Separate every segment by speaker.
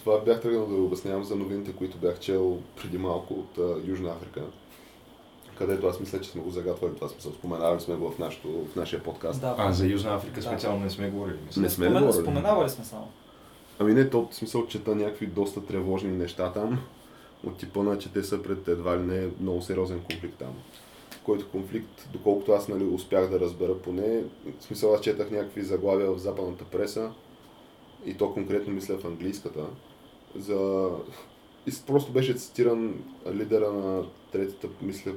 Speaker 1: затова бях тръгнал да ви обяснявам за новините, които бях чел преди малко от а, Южна Африка, където аз мисля, че сме го загатвали това смисъл. Споменавали сме го в, нашото, в нашия подкаст.
Speaker 2: Да.
Speaker 3: А, за Южна Африка
Speaker 2: Да.
Speaker 3: специално не сме говорили. мисля.
Speaker 1: Не сме
Speaker 2: Спомен-
Speaker 1: говорили?
Speaker 2: Споменавали сме само.
Speaker 1: Ами не, то в смисъл чета някакви доста тревожни неща там, от типа на, че те са пред едва ли не много сериозен конфликт там. Който конфликт, доколкото аз нали, успях да разбера поне, в смисъл аз четах някакви заглавия в западната преса, и то конкретно мисля в английската, за... И просто беше цитиран лидера на третата, мисля,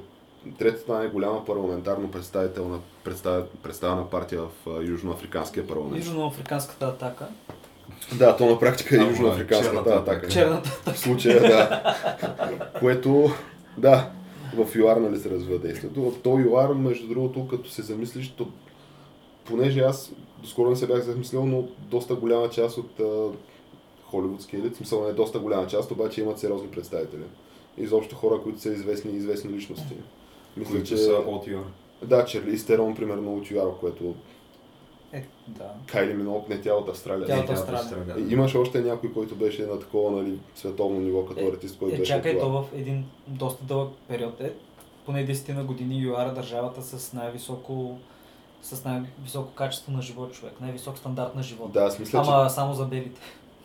Speaker 1: третата най-голяма парламентарно представителна представ... представена партия в Южноафриканския парламент.
Speaker 2: Южноафриканската атака.
Speaker 1: Да, то на практика е южноафриканската
Speaker 3: черната
Speaker 1: атака.
Speaker 3: атака.
Speaker 2: Черната.
Speaker 1: В случая, да. Което, да, в ЮАР нали се развива действието. В то ЮАР, между другото, като се замислиш, то, понеже аз доскоро не се бях замислил, но доста голяма част от а, холивудския елит, смисъл не доста голяма част, обаче имат сериозни представители. Изобщо хора, които са известни и известни личности. Мисля,
Speaker 3: Които
Speaker 1: че...
Speaker 3: са от Юр.
Speaker 1: Да, Черли Стерон, примерно, от ЮАР, което
Speaker 2: Е, да.
Speaker 1: Кайли Минок, не тя от Австралия.
Speaker 2: Тя
Speaker 1: Не,
Speaker 2: от Австралия.
Speaker 1: И Имаше още някой, който беше на такова нали, световно ниво като
Speaker 2: Е,
Speaker 1: артист, който
Speaker 2: Е,
Speaker 1: беше
Speaker 2: чакай,
Speaker 1: от
Speaker 2: то
Speaker 1: това.
Speaker 2: в един доста дълъг период е. Поне 10 на години ЮАР е държавата с най-високо с най-високо качество на живот човек, най-висок стандарт на живот.
Speaker 1: Да, аз мисля,
Speaker 2: Ама само за белите.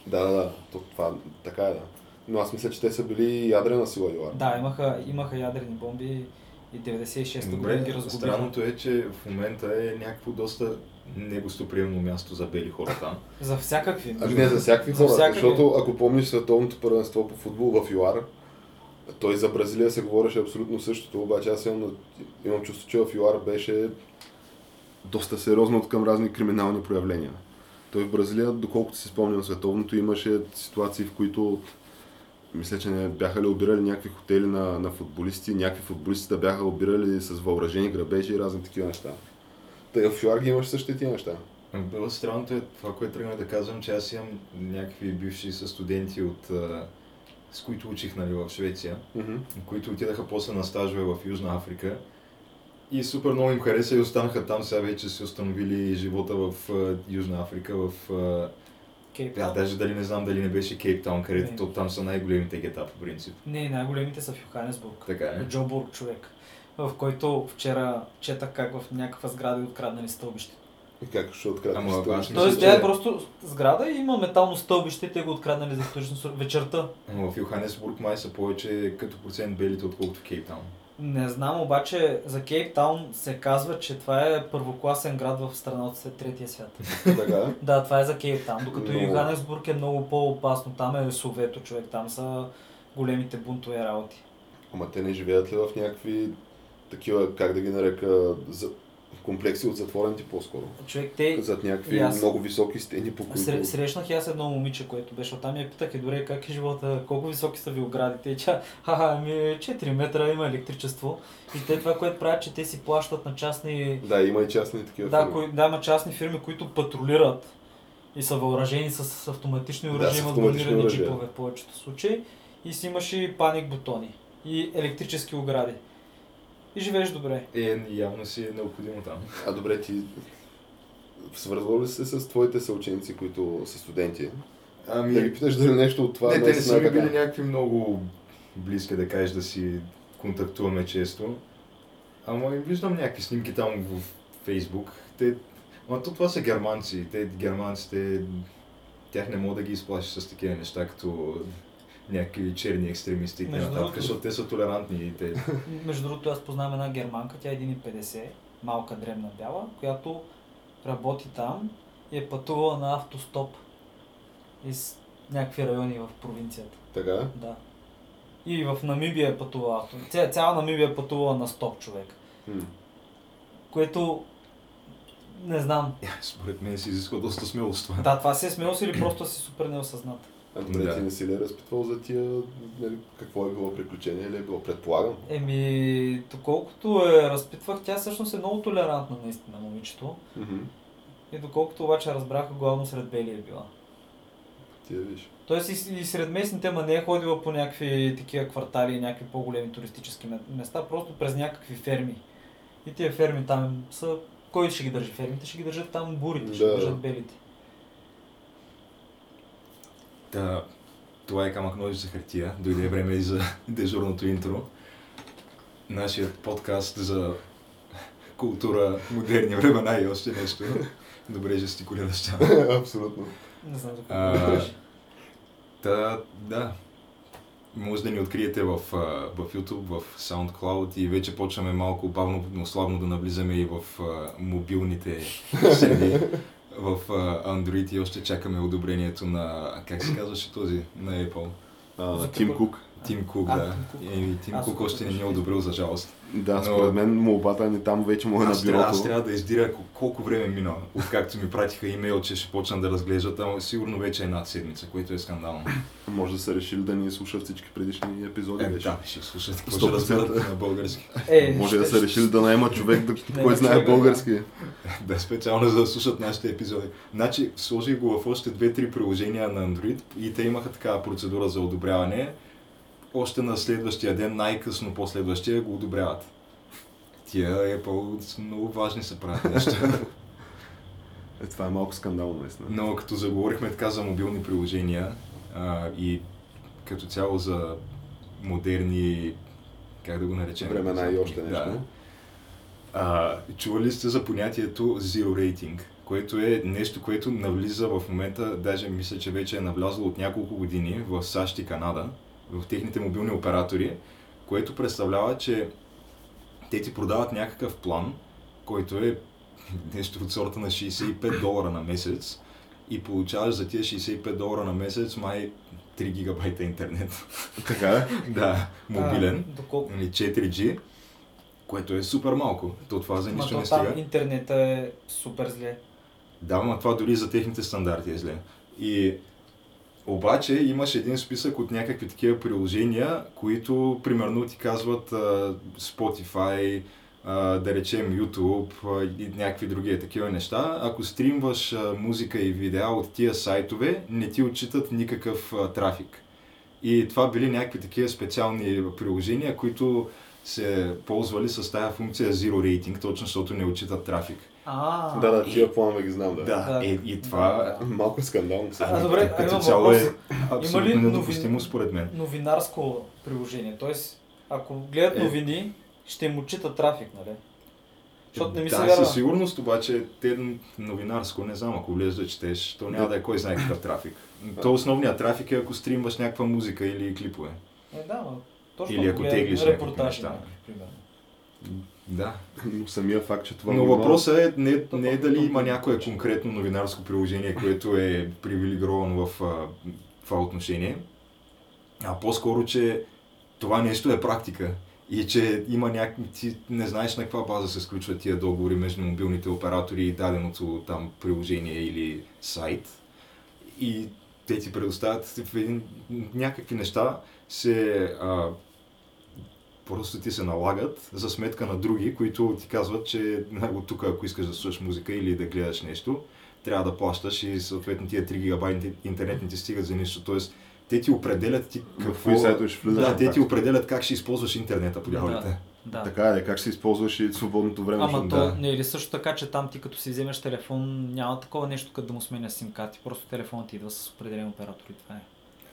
Speaker 1: Да, да, да. То, това, така е, да. Но аз мисля, че те са били ядрена сила ЮАР.
Speaker 2: Да, имаха, имаха ядрени бомби и 96-та година ги разгубиха.
Speaker 3: странното е, че в момента е някакво доста негостоприемно място за бели хора там.
Speaker 2: За всякакви.
Speaker 1: Ами не за всякакви
Speaker 2: За
Speaker 1: хора,
Speaker 2: всякакви.
Speaker 1: защото ако помниш световното първенство по футбол в ЮАР, той за Бразилия се говореше абсолютно същото, обаче аз имам, имам чувство, че в ЮАР беше доста сериозно от към разни криминални проявления. Той в Бразилия, доколкото си спомням световното, имаше ситуации, в които мисля, че не бяха ли обирали някакви хотели на, на футболисти, някакви футболисти да бяха обирали с въоръжени грабежи и разни такива неща. Тъй в ЮАР ги имаше същите тия неща.
Speaker 3: Било странното е това, което тръгнах да казвам, че аз имам някакви бивши студенти, от, с които учих нали, в Швеция,
Speaker 1: Мгм.
Speaker 3: които отидаха после на стажове в Южна Африка. И супер много им хареса и останаха там, сега вече си установили живота в Южна Африка, в... А,
Speaker 2: Кейп
Speaker 3: да,
Speaker 2: Таун.
Speaker 3: даже дали не знам дали не беше Кейптаун, където
Speaker 2: Не.
Speaker 3: то, там са най-големите гета по принцип.
Speaker 2: Не, най-големите са в Йоханесбург.
Speaker 3: Така е.
Speaker 2: Джобург човек. В който вчера четах как в някаква сграда е откраднали стълбище.
Speaker 1: И как ще
Speaker 3: аз мисля,
Speaker 2: Тоест, тя е просто сграда и има метално стълбище и те го откраднали за вторично вечерта.
Speaker 3: Но в Йоханесбург май са повече като процент белите, отколкото в Кейптаун.
Speaker 2: Не знам, обаче за Кейптаун се казва, че това е първокласен град в страна от след третия свят.
Speaker 1: Така.
Speaker 2: Да, това е за Кейптаун, докато
Speaker 1: Но-
Speaker 2: Йоханесбург е много по-опасно. Там е Совето човек, там са големите бунтове работи.
Speaker 1: Ама те не живеят ли в някакви такива, как да ги нарека. Комплекси от затворен тип по-скоро?
Speaker 2: Човек, те
Speaker 1: Зад някакви
Speaker 2: аз-
Speaker 1: много високи стени, по които...
Speaker 2: Сре, срещнах и аз едно момиче, което беше оттам и я питах, е добре, как е живота, колко високи са ви оградите? И тя, ха ами 4 метра има електричество. И те това, което правят, че те си плащат на частни,
Speaker 1: Да, има и частни такива
Speaker 2: да,
Speaker 1: фирми.
Speaker 2: кои, да, има частни фирми, които патрулират и са въоръжени с автоматични
Speaker 1: Да,
Speaker 2: оръжия,
Speaker 1: с
Speaker 2: имат бронирани джипове в повечето случаи. И си имаш и паник бутони и електрически огради. И живееш добре.
Speaker 3: Е, явно си е необходимо там.
Speaker 1: А добре, ти свързвал ли се с твоите съученици, които са студенти?
Speaker 3: Ами,
Speaker 1: Да ги питаш дали нещо от това
Speaker 3: не, те не
Speaker 1: наистина
Speaker 3: са
Speaker 1: е
Speaker 3: ми били някакви много близки, да кажеш, да си контактуваме често. Ама и виждам някакви снимки там в Фейсбук. Те... Ама то това са германци. Те, германците, тях не мога да ги изплашиш с такива неща, като някакви черни екстремисти и т.н. защото те са толерантни и те...
Speaker 2: Между другото, аз познавам една германка, тя е 1,50, малка древна бяла, която работи там и е пътувала на автостоп из някакви райони в провинцията.
Speaker 1: Така?
Speaker 2: Да. И в Намибия е пътувала. Ця, цяла Намибия е пътувала на 100 човек.
Speaker 1: М.
Speaker 2: Което не знам.
Speaker 3: Според мен се изисква доста смелост това.
Speaker 2: Да, това си е смелост или просто си супер неосъзнат.
Speaker 1: А добре,
Speaker 3: Да.
Speaker 1: ти не си ли е разпитвал за тия, нали, какво е било приключение или е било предполагам?
Speaker 2: Еми, доколкото е разпитвах, тя всъщност е много толерантна наистина, момичето.
Speaker 1: Мгм.
Speaker 2: И доколкото обаче разбрах, главно сред бели е била.
Speaker 1: Ти я виж.
Speaker 2: Тоест и, и сред местните, ма не е ходила по някакви такива квартали и някакви по-големи туристически ме- места, просто през някакви ферми. И тия ферми там са... Кой ще ги държи фермите? Ще ги държат там бурите, ще
Speaker 1: Да.
Speaker 2: ги държат белите.
Speaker 3: Та, това е камък ножица хартия. Дойде време и за дежурното интро. Нашият подкаст за култура, модерни времена и още нещо. Добре жестикулираш тя.
Speaker 1: Абсолютно.
Speaker 2: Не знам за какво.
Speaker 3: Та, да. Може да ни откриете в, в YouTube, в SoundCloud и вече почваме малко бавно, но славно да навлизаме и в мобилните среди, в Android и още чакаме одобрението на, как се казваше този, на Apple.
Speaker 1: Тим? Кук.
Speaker 3: Тим Кук, да. И Тим Кук още не ни е одобрил за жалост.
Speaker 1: Да,
Speaker 3: Но-
Speaker 1: според мен молбата ни там вече му е на
Speaker 3: Аз трябва, аз
Speaker 1: бюрото.
Speaker 3: трябва да издира кол- колко време мина, откакто ми пратиха имейл, че ще почна да разглеждат, ама сигурно вече е една седмица, което е скандално.
Speaker 1: Може да са решили да ни слушат всички предишни епизоди
Speaker 3: Е,
Speaker 1: вече.
Speaker 3: да, ще слушат какво
Speaker 1: 100%.
Speaker 3: ще разберат на български.
Speaker 2: Е,
Speaker 1: Може да са решили да наемат човек, кой знае
Speaker 2: човек,
Speaker 1: български.
Speaker 3: Да, специално за да слушат нашите епизоди. Значи, сложих го в още 2-3 приложения на Android и те имаха такава процедура за одобряване. Още на следващия ден, най-късно последващия, го одобряват. Тия Apple са много важни се правят неща.
Speaker 1: Е, това е малко скандално, наистина.
Speaker 3: Но като заговорихме така за мобилни приложения а, и като цяло за модерни, как да го наречем?
Speaker 1: Времена и още нещо.
Speaker 3: Да. А, чували ли сте за понятието Zero Rating, което е нещо, което навлиза в момента, даже мисля, че вече е навлязло от няколко години в САЩ и Канада, в техните мобилни оператори, което представлява, че те ти продават някакъв план, който е нещо от сорта на 65 долара на месец и получаваш за тия 65 долара на месец май 3 гигабайта интернет.
Speaker 1: Така е?
Speaker 3: да, мобилен.
Speaker 2: А, доколко...
Speaker 3: Нали, 4G, което е супер малко. То това за нищо не стига.
Speaker 2: интернета е супер зле.
Speaker 3: Да, но това дори за техните стандарти е зле. И обаче имаш един списък от някакви такива приложения, които примерно ти казват Spotify, да речем YouTube и някакви други такива неща. Ако стримваш музика и видеа от тия сайтове, не ти отчитат никакъв трафик. И това били някакви такива специални приложения, които се ползвали с тази функция Zero Rating, точно защото не отчитат трафик.
Speaker 2: А,
Speaker 1: Да, да, тия планове ги знам, да.
Speaker 3: Да,
Speaker 2: Да.
Speaker 3: е, и това
Speaker 1: Малко скандално се.
Speaker 2: А, добре, а
Speaker 3: като цяло
Speaker 2: въпрос.
Speaker 3: е абсолютно
Speaker 2: Има ли
Speaker 3: недопустимо според мен.
Speaker 2: новинарско приложение. Тоест, ако гледат
Speaker 3: Е.
Speaker 2: новини, ще им отчита трафик, нали? Защото не ми се
Speaker 3: да,
Speaker 2: вярва.
Speaker 3: със сигурност, обаче те новинарско, не знам, ако влезеш да четеш, то няма
Speaker 1: Да.
Speaker 3: да е кой знае какъв трафик. То основният трафик е ако стримваш някаква музика или клипове.
Speaker 2: Е, да, но точно
Speaker 3: Или ако теглиш някакви неща.
Speaker 2: примерно.
Speaker 3: Да.
Speaker 1: Но самия факт, че това
Speaker 3: Но
Speaker 1: го
Speaker 3: въпросът е не, не е дали има някое конкретно новинарско приложение, което е привилегировано в а, това отношение, а по-скоро, че това нещо е практика и че има някакви, ти не знаеш на каква база се сключват тия договори между мобилните оператори и даденото там приложение или сайт и те ти предоставят в един, някакви неща се а, просто ти се налагат за сметка на други, които ти казват, че от тук, ако искаш да слушаш музика или да гледаш нещо, трябва да плащаш и съответно тия 3 гигабайта интернет не ти стигат за нищо. Тоест, те ти определят ти какво...
Speaker 1: ще влизаш.
Speaker 3: Да, те ти определят как ще използваш интернета по дяволите.
Speaker 2: Да.
Speaker 1: Така е, как ще си използваш и свободното време.
Speaker 2: Ама то
Speaker 3: да.
Speaker 2: не е ли също така, че там ти като си вземеш телефон, няма такова нещо, като да му сменяш сим карти, просто телефонът ти идва с определен оператор и това е.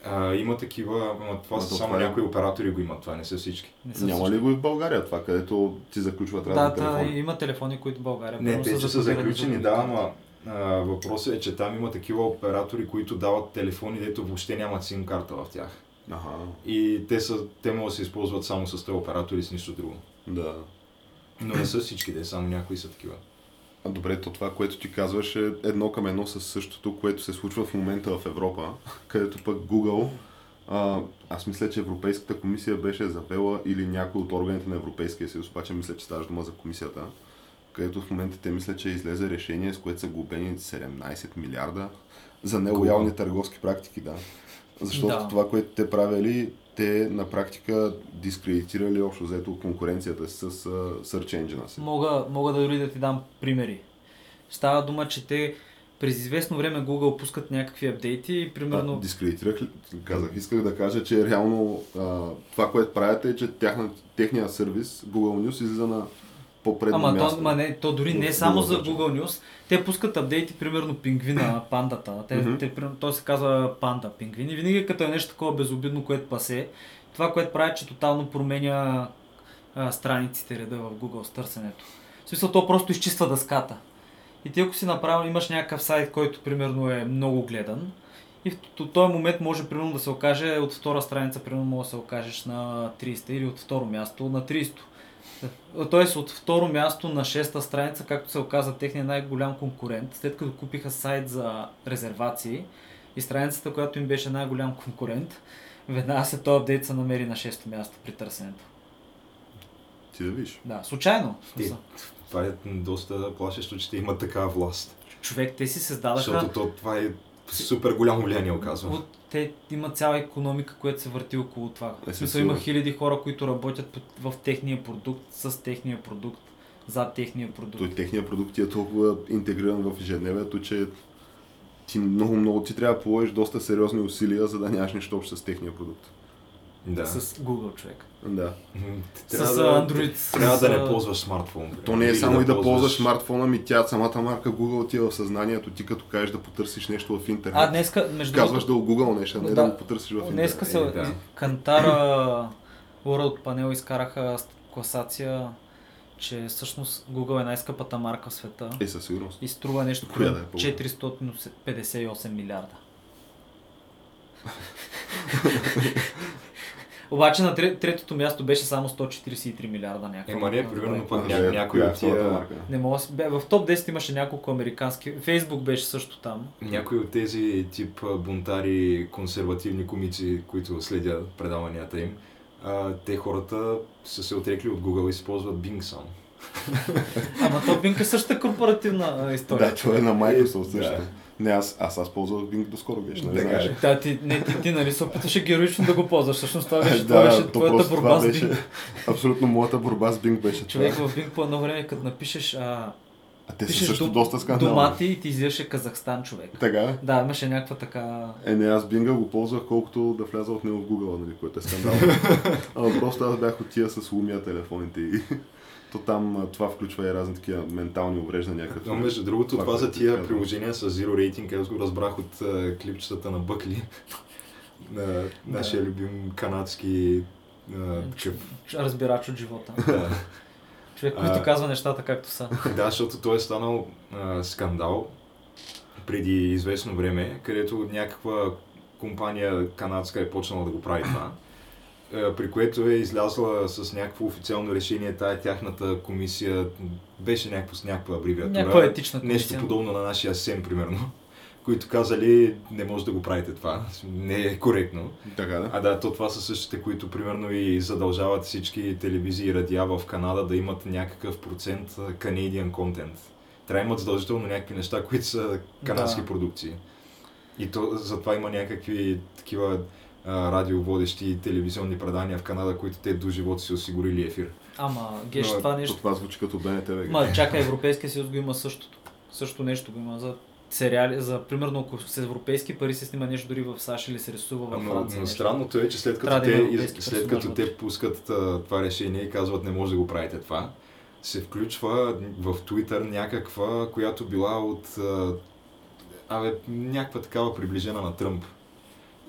Speaker 3: А, има такива, ама това
Speaker 1: Но
Speaker 3: са само някои оператори го имат, това не са всички.
Speaker 2: Не са
Speaker 1: Няма
Speaker 2: всички.
Speaker 1: ли го и в България това, където ти заключват
Speaker 2: Да,
Speaker 1: разни
Speaker 2: да,
Speaker 1: телефони?
Speaker 2: има телефони, които в България.
Speaker 3: Не, те, са
Speaker 2: закодирани
Speaker 3: заключени,
Speaker 2: за
Speaker 3: да, ама а, въпросът е, че там има такива оператори, които дават телефони, дето въобще нямат сим карта в тях.
Speaker 1: Аха,
Speaker 3: И те, са, те могат да се използват само с този оператор и с нищо друго.
Speaker 1: да.
Speaker 3: Но не са всички, те само някои са такива.
Speaker 1: А добре, то това, което ти казваш е едно към едно с същото, което се случва в момента в Европа, където пък Google А, аз мисля, че Европейската комисия беше завела или някой от органите на Европейския съюз, обаче мисля, че става дума за комисията, където в момента те мисля, че излезе решение, с което са глобени 17 милиарда за нелоялни търговски практики, да. Защото
Speaker 2: Да.
Speaker 1: това, което те правили, те на практика дискредитирали общо взето конкуренцията си с Search Engine си.
Speaker 2: Мога, мога да дори да ти дам примери. Става дума, че те през известно време Google пускат някакви апдейти и примерно...
Speaker 1: А, дискредитирах ли? Казах, исках да кажа, че реално а, това, което правят е, че тяхна, техния сервис Google News излиза на по-предно
Speaker 2: Ама
Speaker 1: място.
Speaker 2: то, ма не, то дори не
Speaker 1: В
Speaker 2: само за
Speaker 1: Search.
Speaker 2: Google News. Те пускат апдейти, примерно пингвина, пандата. Те, те, той се казва панда пингвин. И винаги като е нещо такова безобидно, което пасе, това, което прави, че тотално променя а, страниците реда в Google с търсенето. В смисъл, то просто изчиства дъската. И ти ако си направил, имаш някакъв сайт, който примерно е много гледан, и в този момент може примерно да се окаже от втора страница, примерно може да се окажеш на 300 или от второ място на 300. Тоест от второ място на шеста страница, както се оказа техния най-голям конкурент, след като купиха сайт за резервации и страницата, която им беше най-голям конкурент, веднага след този апдейт се намери на шесто място при търсенето.
Speaker 1: Ти да видиш.
Speaker 2: Да, случайно.
Speaker 3: Ти, това е доста плашещо, че те имат такава власт.
Speaker 2: Човек, те си създадаха...
Speaker 3: Защото то, това е супер голямо влияние оказва.
Speaker 2: От, те имат цяла економика, която се върти около това.
Speaker 1: Е,
Speaker 2: смисъл има хиляди хора, които работят в техния продукт, с техния продукт, за техния продукт.
Speaker 1: Той техния продукт е толкова интегриран в ежедневието, че ти много, много ти трябва да положиш доста сериозни усилия, за да нямаш нищо общо с техния продукт.
Speaker 3: Да.
Speaker 2: С Google човек.
Speaker 1: Да.
Speaker 3: М,
Speaker 2: С
Speaker 3: трябва да-
Speaker 2: Android.
Speaker 3: Трябва
Speaker 2: с,
Speaker 3: да не ползваш смартфон.
Speaker 1: То не е само и да ползваш смартфона, ми тя самата марка Google ти е в съзнанието. Ти като кажеш да потърсиш нещо в интернет,
Speaker 2: А, днеска, между
Speaker 1: казваш да Google нещо, а не
Speaker 2: Да.
Speaker 1: да, го потърсиш в интернет.
Speaker 2: днеска се
Speaker 3: Е, да.
Speaker 2: Кантара World Panel изкараха класация, че всъщност Google е най-скъпата марка в света
Speaker 1: Е, със сигурност.
Speaker 2: и струва нещо
Speaker 1: Коя
Speaker 2: към
Speaker 1: да е по-
Speaker 2: 458 милиарда. Обаче на тре- третото място беше само 143 милиарда някаква.
Speaker 3: Ема не, примерно пък
Speaker 1: А,
Speaker 3: ня-
Speaker 1: е,
Speaker 3: някой
Speaker 1: е
Speaker 3: от тия...
Speaker 1: марка?
Speaker 2: Не мога бе, В топ 10 имаше няколко американски. Фейсбук беше също там.
Speaker 3: Някои от тези тип бунтари, консервативни комици, които следят предаванията им, а, те хората са се отрекли от Google и използват Bing само.
Speaker 2: Ама то Bing е същата корпоративна история.
Speaker 1: Да, това е на Microsoft
Speaker 3: Да.
Speaker 1: Не, аз, аз, аз ползвах Bing доскоро беше, нали
Speaker 3: Така
Speaker 1: знаеш?
Speaker 3: е.
Speaker 2: Да, ти, не, ти, ти нали се опитваше героично да го ползваш. Всъщност това беше,
Speaker 1: да,
Speaker 2: това беше твоята борба
Speaker 1: това
Speaker 2: с
Speaker 1: беше,
Speaker 2: Bing.
Speaker 1: абсолютно моята борба с Bing беше
Speaker 2: Човек
Speaker 1: това.
Speaker 2: в Bing по едно време, като напишеш а,
Speaker 1: А те са също
Speaker 2: дом-
Speaker 1: доста скандални.
Speaker 2: домати и ти излизаше Казахстан човек.
Speaker 1: Така?
Speaker 2: Да, имаше някаква така...
Speaker 1: Е, не, аз Бинга го ползвах колкото да вляза от него в Google, нали, което е скандално. Ама просто аз бях от тия с лумия телефоните и то там това включва и разни такива ментални увреждания. Като
Speaker 3: Но между другото,
Speaker 1: това,
Speaker 3: това, за тия
Speaker 1: казвам.
Speaker 3: приложения с Zero Rating, аз го разбрах от а, клипчетата на Бъкли, на нашия любим канадски а, такъв.
Speaker 2: разбирач от живота. Човек, който
Speaker 3: А.
Speaker 2: казва нещата както са.
Speaker 3: Да, защото той е станал а, скандал преди известно време, където някаква компания канадска е почнала да го прави това. А, При което е излязла с някакво официално решение, тая тяхната комисия беше някакво с някаква абревиатура.
Speaker 2: Някаква етична комисия.
Speaker 3: Нещо подобно на нашия СЕМ, примерно. Които казали, не може да го правите това. Не е коректно.
Speaker 1: Така да.
Speaker 3: А да, то това са същите, които примерно и задължават всички телевизии и радиа в Канада да имат някакъв процент Canadian content. Трябва да имат задължително някакви неща, които са канадски
Speaker 2: Да.
Speaker 3: продукции. И то, затова има някакви такива радиоводещи и телевизионни предания в Канада, които те до живота си осигурили ефир.
Speaker 2: Ама, геш,
Speaker 3: Но,
Speaker 2: това
Speaker 1: То
Speaker 2: нещо...
Speaker 1: това звучи като БНТ ВГ.
Speaker 2: Ма, чакай, Европейския съюз го има същото. Също нещо го има за сериали, за примерно ако с европейски пари се снима нещо дори в САЩ или се рисува в
Speaker 3: Но,
Speaker 2: Франция.
Speaker 3: но
Speaker 2: нещо.
Speaker 3: странното е, че след като, те, из- след като те пускат а, това решение и казват не може да го правите това, се включва в Twitter някаква, която била от а, абе, някаква такава приближена на Тръмп.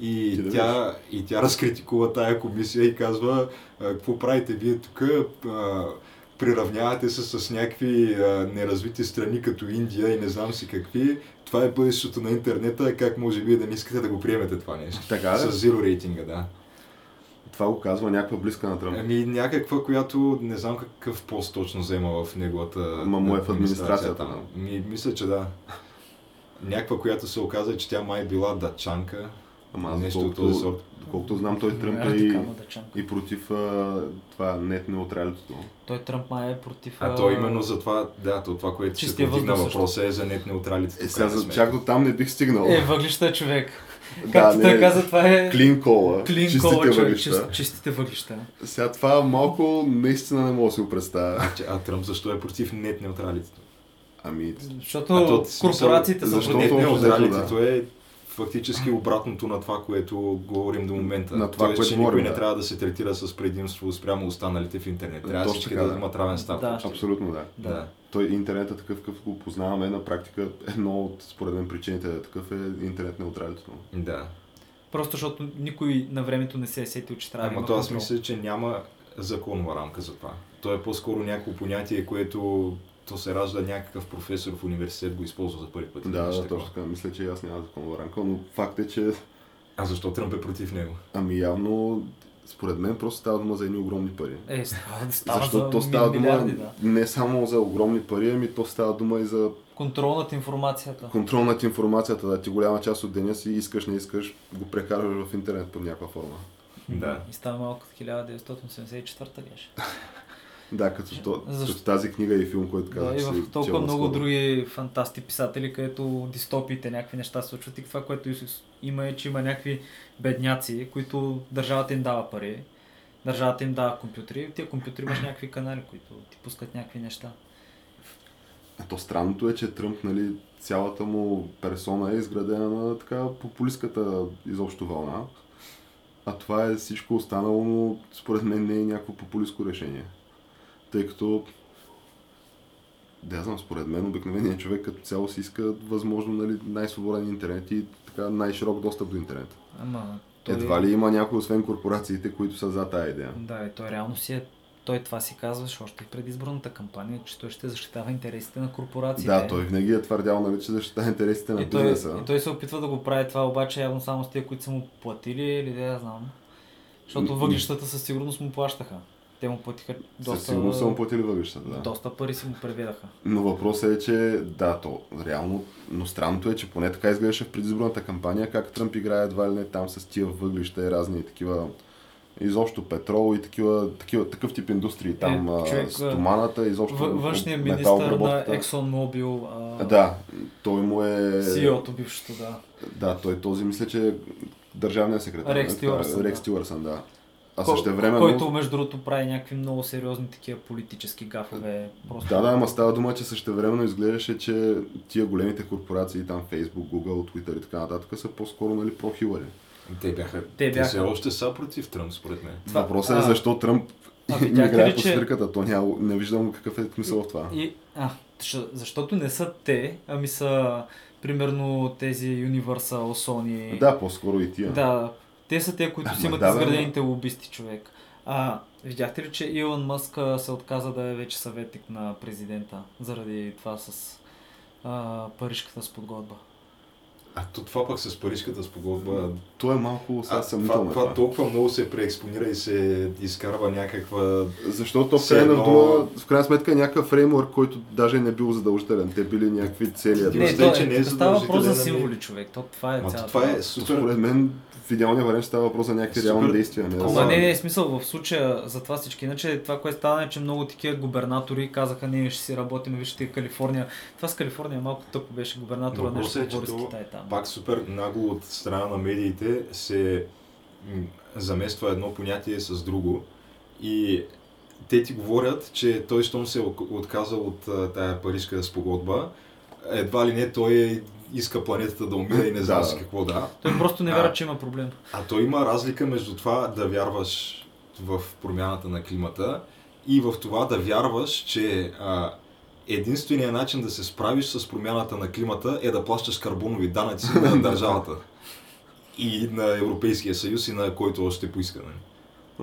Speaker 3: И
Speaker 1: Ти да
Speaker 3: тя, и тя разкритикува тая комисия и казва, какво правите вие тук, приравнявате се с някакви а, неразвити страни като Индия и не знам си какви. Това е бъдещето на интернета, как може вие да не искате да го приемете това нещо.
Speaker 1: Така да?
Speaker 3: С zero рейтинга, да.
Speaker 1: Това го казва някаква близка на Тръмп.
Speaker 3: Ами някаква, която не знам какъв пост точно взема в неговата
Speaker 1: Ама му е в администрацията, да.
Speaker 3: Ми, мисля, че да. Някаква, която се оказа, че тя май била датчанка.
Speaker 1: Ама аз доколкото,
Speaker 3: този сорт.
Speaker 1: доколкото знам, той Тръмп е
Speaker 2: Е,
Speaker 1: и, и против а, това нет неутралитето.
Speaker 2: Той Тръмп май е против...
Speaker 3: А то именно за това, да, то това, което се повдигна въпроса е за нет неутралите.
Speaker 1: Е, сега за, чак до там не бих стигнал.
Speaker 2: Е, въглища, човек.
Speaker 1: да,
Speaker 2: Както той каза, това е...
Speaker 1: Клин кола,
Speaker 2: Клин
Speaker 1: чистите
Speaker 2: кола, човек,
Speaker 1: въглища.
Speaker 2: чист, чистите въглища.
Speaker 1: Сега това малко наистина не мога да си го представя.
Speaker 3: А, че- а Тръмп защо е против нет неутралите?
Speaker 1: Ами,
Speaker 2: Защото
Speaker 3: А то,
Speaker 2: корпорациите са
Speaker 1: защото-
Speaker 3: Нет
Speaker 2: против.
Speaker 3: неутралитето е фактически обратното на това, което говорим до момента.
Speaker 1: На това,
Speaker 3: Тоест,
Speaker 1: което
Speaker 3: че никой
Speaker 1: говорим,
Speaker 3: не
Speaker 1: да.
Speaker 3: трябва да се третира с предимство спрямо останалите в интернет. Трябва
Speaker 1: Точно
Speaker 3: всички
Speaker 1: така,
Speaker 3: да
Speaker 1: да.
Speaker 3: имат равен статус.
Speaker 2: Да.
Speaker 1: абсолютно да.
Speaker 3: Да.
Speaker 1: Той интернет е такъв, какъв го познаваме на практика. Едно от, според мен, причините да е такъв е интернет неутралитето.
Speaker 3: да.
Speaker 2: Просто защото никой на времето не се е сетил, че трябва да
Speaker 3: Ама
Speaker 2: има
Speaker 3: то аз
Speaker 2: контрол.
Speaker 3: мисля, че няма законова рамка за това. То е по-скоро някакво понятие, което то се ражда някакъв професор в университет го използва за първи път.
Speaker 1: Да, да,
Speaker 3: такова.
Speaker 1: точно така. Мисля, че аз няма законова рамка, но факт е, че
Speaker 3: А защо Тръмп е против него?
Speaker 1: ами явно, според мен, просто става дума за едни огромни пари.
Speaker 2: Е, става,
Speaker 1: Защото
Speaker 2: за
Speaker 1: то става дума
Speaker 2: да.
Speaker 1: не само за огромни пари, ами то става дума и за
Speaker 2: Контрол над информацията.
Speaker 1: контрол над информацията. Да ти голяма част от деня си искаш, не искаш, го прекарваш в интернет под някаква форма.
Speaker 3: Да.
Speaker 2: И става малко от 1984 беше.
Speaker 1: Да, като, то,
Speaker 2: Защо?
Speaker 1: като тази книга и филм, който казах,
Speaker 2: Да, и в толкова
Speaker 1: чел
Speaker 2: много
Speaker 1: наскоро.
Speaker 2: други фантасти писатели, където дистопиите, някакви неща се случват и това, което има е, че има някакви бедняци, които държавата им дава пари, държавата им дава компютри, и тия компютри имаш някакви канали, които ти пускат някакви неща.
Speaker 1: А то странното е, че Тръмп, нали, цялата му персона е изградена на така популистката изобщо вълна. А това е всичко останало, но според мен не е някакво популистко решение. Тъй като, да знам, според мен обикновеният човек като цяло си иска възможно нали, най-свободен интернет и така най-широк достъп до интернет.
Speaker 2: Ама той...
Speaker 1: Едва ли има някой, освен корпорациите, които са за тая идея?
Speaker 2: Да, и той реално си е той това си казваше още и преди изборната кампания, че той ще защитава интересите на корпорациите.
Speaker 1: Да, той винаги е твърдял, нали, че защитава интересите на
Speaker 2: и той,
Speaker 1: бизнеса.
Speaker 2: и той се опитва да го прави това, обаче явно само с тия, които са му платили или да я знам. Защото въглищата със сигурност му плащаха. Те му платиха доста,
Speaker 1: Със сигурност са му платили въглищата, да.
Speaker 2: доста пари си му преведаха.
Speaker 1: Но въпросът е, че да, то реално, но странното е, че поне така изглеждаше в предизборната кампания, как Тръмп играе едва ли не там с тия въглища и разни такива изобщо петрол и такива, такива, такъв тип индустрии. Там
Speaker 2: Е, човек,
Speaker 1: стоманата, изобщо
Speaker 2: В, външният министр на
Speaker 1: металообработката.
Speaker 2: ExxonMobil, а,
Speaker 1: Да, той му е...
Speaker 2: CEO-то бившото, да.
Speaker 1: Да, той този мисля, че е държавният секретар.
Speaker 2: Рекс
Speaker 1: нали? Е
Speaker 2: Тилърсън,
Speaker 1: Рекс. Тилърсън, да. А също време.
Speaker 2: Който между другото прави някакви много сериозни такива политически гафове. Просто...
Speaker 1: Да, да, ама става дума, че същевременно изглеждаше, че тия големите корпорации, там Facebook, Google, Twitter и така нататък, са по-скоро нали, про-хилари.
Speaker 3: Те бяха.
Speaker 2: Те бяха.
Speaker 3: все още са против Тръмп, според мен.
Speaker 2: Това-
Speaker 1: Въпросът е
Speaker 2: а-
Speaker 1: защо Тръмп
Speaker 2: А
Speaker 1: играе по
Speaker 2: че-
Speaker 1: свирката. То няма, не виждам какъв е смисъл в това.
Speaker 2: И, а, защото не са те, ами са примерно тези Universal, Sony.
Speaker 1: Да, по-скоро и тия.
Speaker 2: Да, те са те, които си имат
Speaker 1: да,
Speaker 2: изградените лобисти, човек. А, видяхте ли, че Илон Мъск се отказа да е вече съветник на президента заради това с а, Парижката спогодба?
Speaker 3: А то това пък с парижката спогодба.
Speaker 1: То е малко сега съмнително. е
Speaker 3: това
Speaker 1: това.
Speaker 3: толкова много се преекспонира и се изкарва някаква.
Speaker 1: Защото в крайна,
Speaker 3: едно-
Speaker 1: дума, в крайна сметка е някакъв фреймворк, който даже не бил задължителен. Те били някакви цели.
Speaker 3: Не,
Speaker 2: то,
Speaker 3: че не е
Speaker 2: става въпрос за
Speaker 3: ами-
Speaker 2: символи, човек. То, това е
Speaker 3: Ма,
Speaker 2: цялата
Speaker 3: това е супер.
Speaker 1: Според мен в идеалния вариант става въпрос за някакви
Speaker 3: Супер.
Speaker 1: реални действия. Не
Speaker 3: Ама
Speaker 2: не, не е смисъл в случая за това всички. Иначе това, което стана е, че много такива губернатори казаха, ние ще си работим, вижте Калифорния. Това с Калифорния малко тъпо беше губернатора, нещо
Speaker 3: е,
Speaker 2: говори с Китай там.
Speaker 3: Пак супер нагло от страна на медиите се замества едно понятие с друго и те ти говорят, че той, щом се е отказал от а, тая парижка спогодба, едва ли не той иска планетата да умира и не знам
Speaker 1: Да.
Speaker 3: си какво да.
Speaker 2: Той просто не
Speaker 3: А.
Speaker 2: вярва, че има проблем.
Speaker 3: А то има разлика между това да вярваш в промяната на климата и в това да вярваш, че а, единственият начин да се справиш с промяната на климата е да плащаш карбонови данъци на държавата. И на Европейския съюз и на който още поиска. Нали?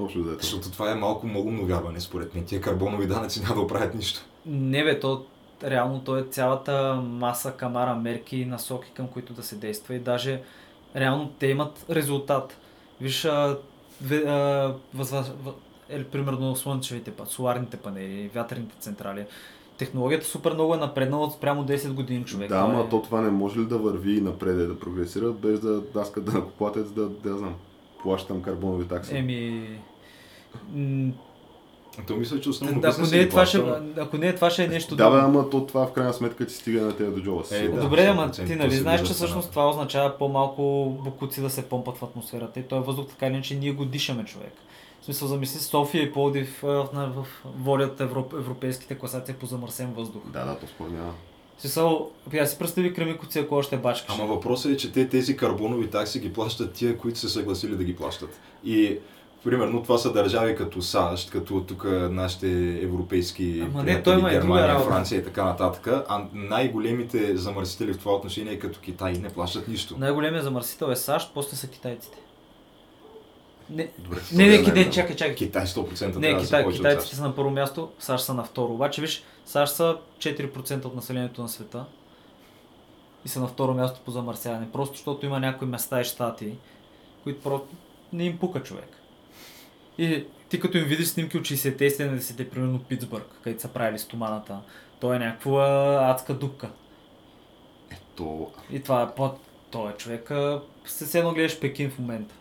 Speaker 1: Общо взето.
Speaker 3: Защото това е малко малумно вярване, според мен. Тия карбонови данъци няма да оправят нищо.
Speaker 2: Не бе, то реално то е цялата маса камара мерки и насоки, към които да се действа и даже реално те имат резултат. Виж, а, а, възва, въ- е, примерно слънчевите, соларните панели, вятърните централи. Технологията супер много е напреднала спрямо 10 години човек.
Speaker 1: Да, ама
Speaker 2: е...
Speaker 1: то това не може ли да върви и напред и да прогресира, без да аз като данъкоплатец да, да, да знам, плащам карбонови такси.
Speaker 2: Еми...
Speaker 3: То мисля, че основно
Speaker 2: Да, ако не, е това ще, ако не е това ще е нещо
Speaker 1: Да,
Speaker 2: друго.
Speaker 1: ама то това в крайна сметка ти стига на тези до джоба.
Speaker 3: Е, да.
Speaker 2: Добре, ама
Speaker 3: 100%
Speaker 2: ти нали знаеш, че всъщност това означава по-малко букуци да се помпат в атмосферата и този въздух така или иначе ние го дишаме човек. В смисъл, замисли София и Пловдив в, водят европ, европейските класации по замърсен въздух.
Speaker 1: Да, да, то според
Speaker 2: смисъл, я си представи Кремикоци, ако още бачкаш.
Speaker 3: Ама въпросът е, че те тези карбонови такси ги плащат тия, които са съгласили да ги плащат. И примерно това са държави като САЩ, като тук нашите европейски
Speaker 2: Ама не, той има
Speaker 3: Германия,
Speaker 2: работа.
Speaker 3: Франция и така нататък, а най-големите замърсители в това отношение като Китай не плащат нищо.
Speaker 2: Най-големият замърсител е САЩ, после са китайците. Не,
Speaker 1: Добре,
Speaker 2: не, не, не, чакай, чакай.
Speaker 3: Китай 100%
Speaker 2: Не,
Speaker 3: да
Speaker 2: Китай,
Speaker 3: от
Speaker 2: китайците са на първо място, САЩ са на второ. Обаче виж, САЩ са 4% от населението на света и са на второ място по замърсяване. Просто защото има някои места и щати, които просто не им пука човек. И ти като им видиш снимки от 60-те и 70-те, примерно Питсбърг, където са правили стоманата, то е някаква адска дупка.
Speaker 1: То,
Speaker 2: И това е по... Той е човек, а, се едно гледаш Пекин в момента.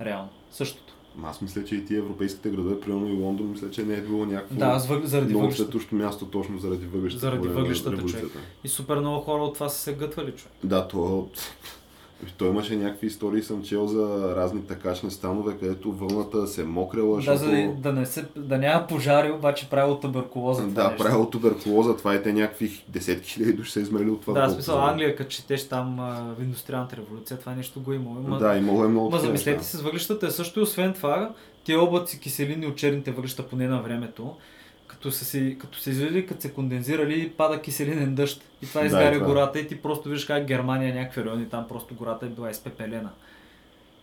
Speaker 2: Реално. Същото.
Speaker 1: аз мисля, че и тия европейските градове, примерно и Лондон, мисля, че не е било някакво
Speaker 2: Да, въг... заради
Speaker 1: много място точно заради въглищата.
Speaker 2: Заради въглищата,
Speaker 1: революцията.
Speaker 2: И супер много хора от това са се гътвали човек.
Speaker 1: Да, то... Той имаше някакви истории, съм чел за разни такачни станове, където вълната се мокрала,
Speaker 2: Да,
Speaker 1: защото...
Speaker 2: за да, да, не се, да няма пожари, обаче правило туберкулоза.
Speaker 1: Да,
Speaker 2: нещо.
Speaker 1: правило туберкулоза, това и те някакви десетки хиляди души са измерили от това.
Speaker 2: Да, смисъл. Англия, като четеш там а, в индустриалната революция, това нещо го има. Ма,
Speaker 1: Да, имало е много
Speaker 2: ма замислете
Speaker 1: неща.
Speaker 2: се с въглищата, е също и освен това, тия облаци киселини от черните въглища поне на времето, като са, си, като се извели, като се кондензирали, пада киселинен дъжд. И това
Speaker 1: Да,
Speaker 2: изгаря
Speaker 1: и това.
Speaker 2: гората и ти просто виждаш как Германия, някакви райони, там просто гората е била изпепелена.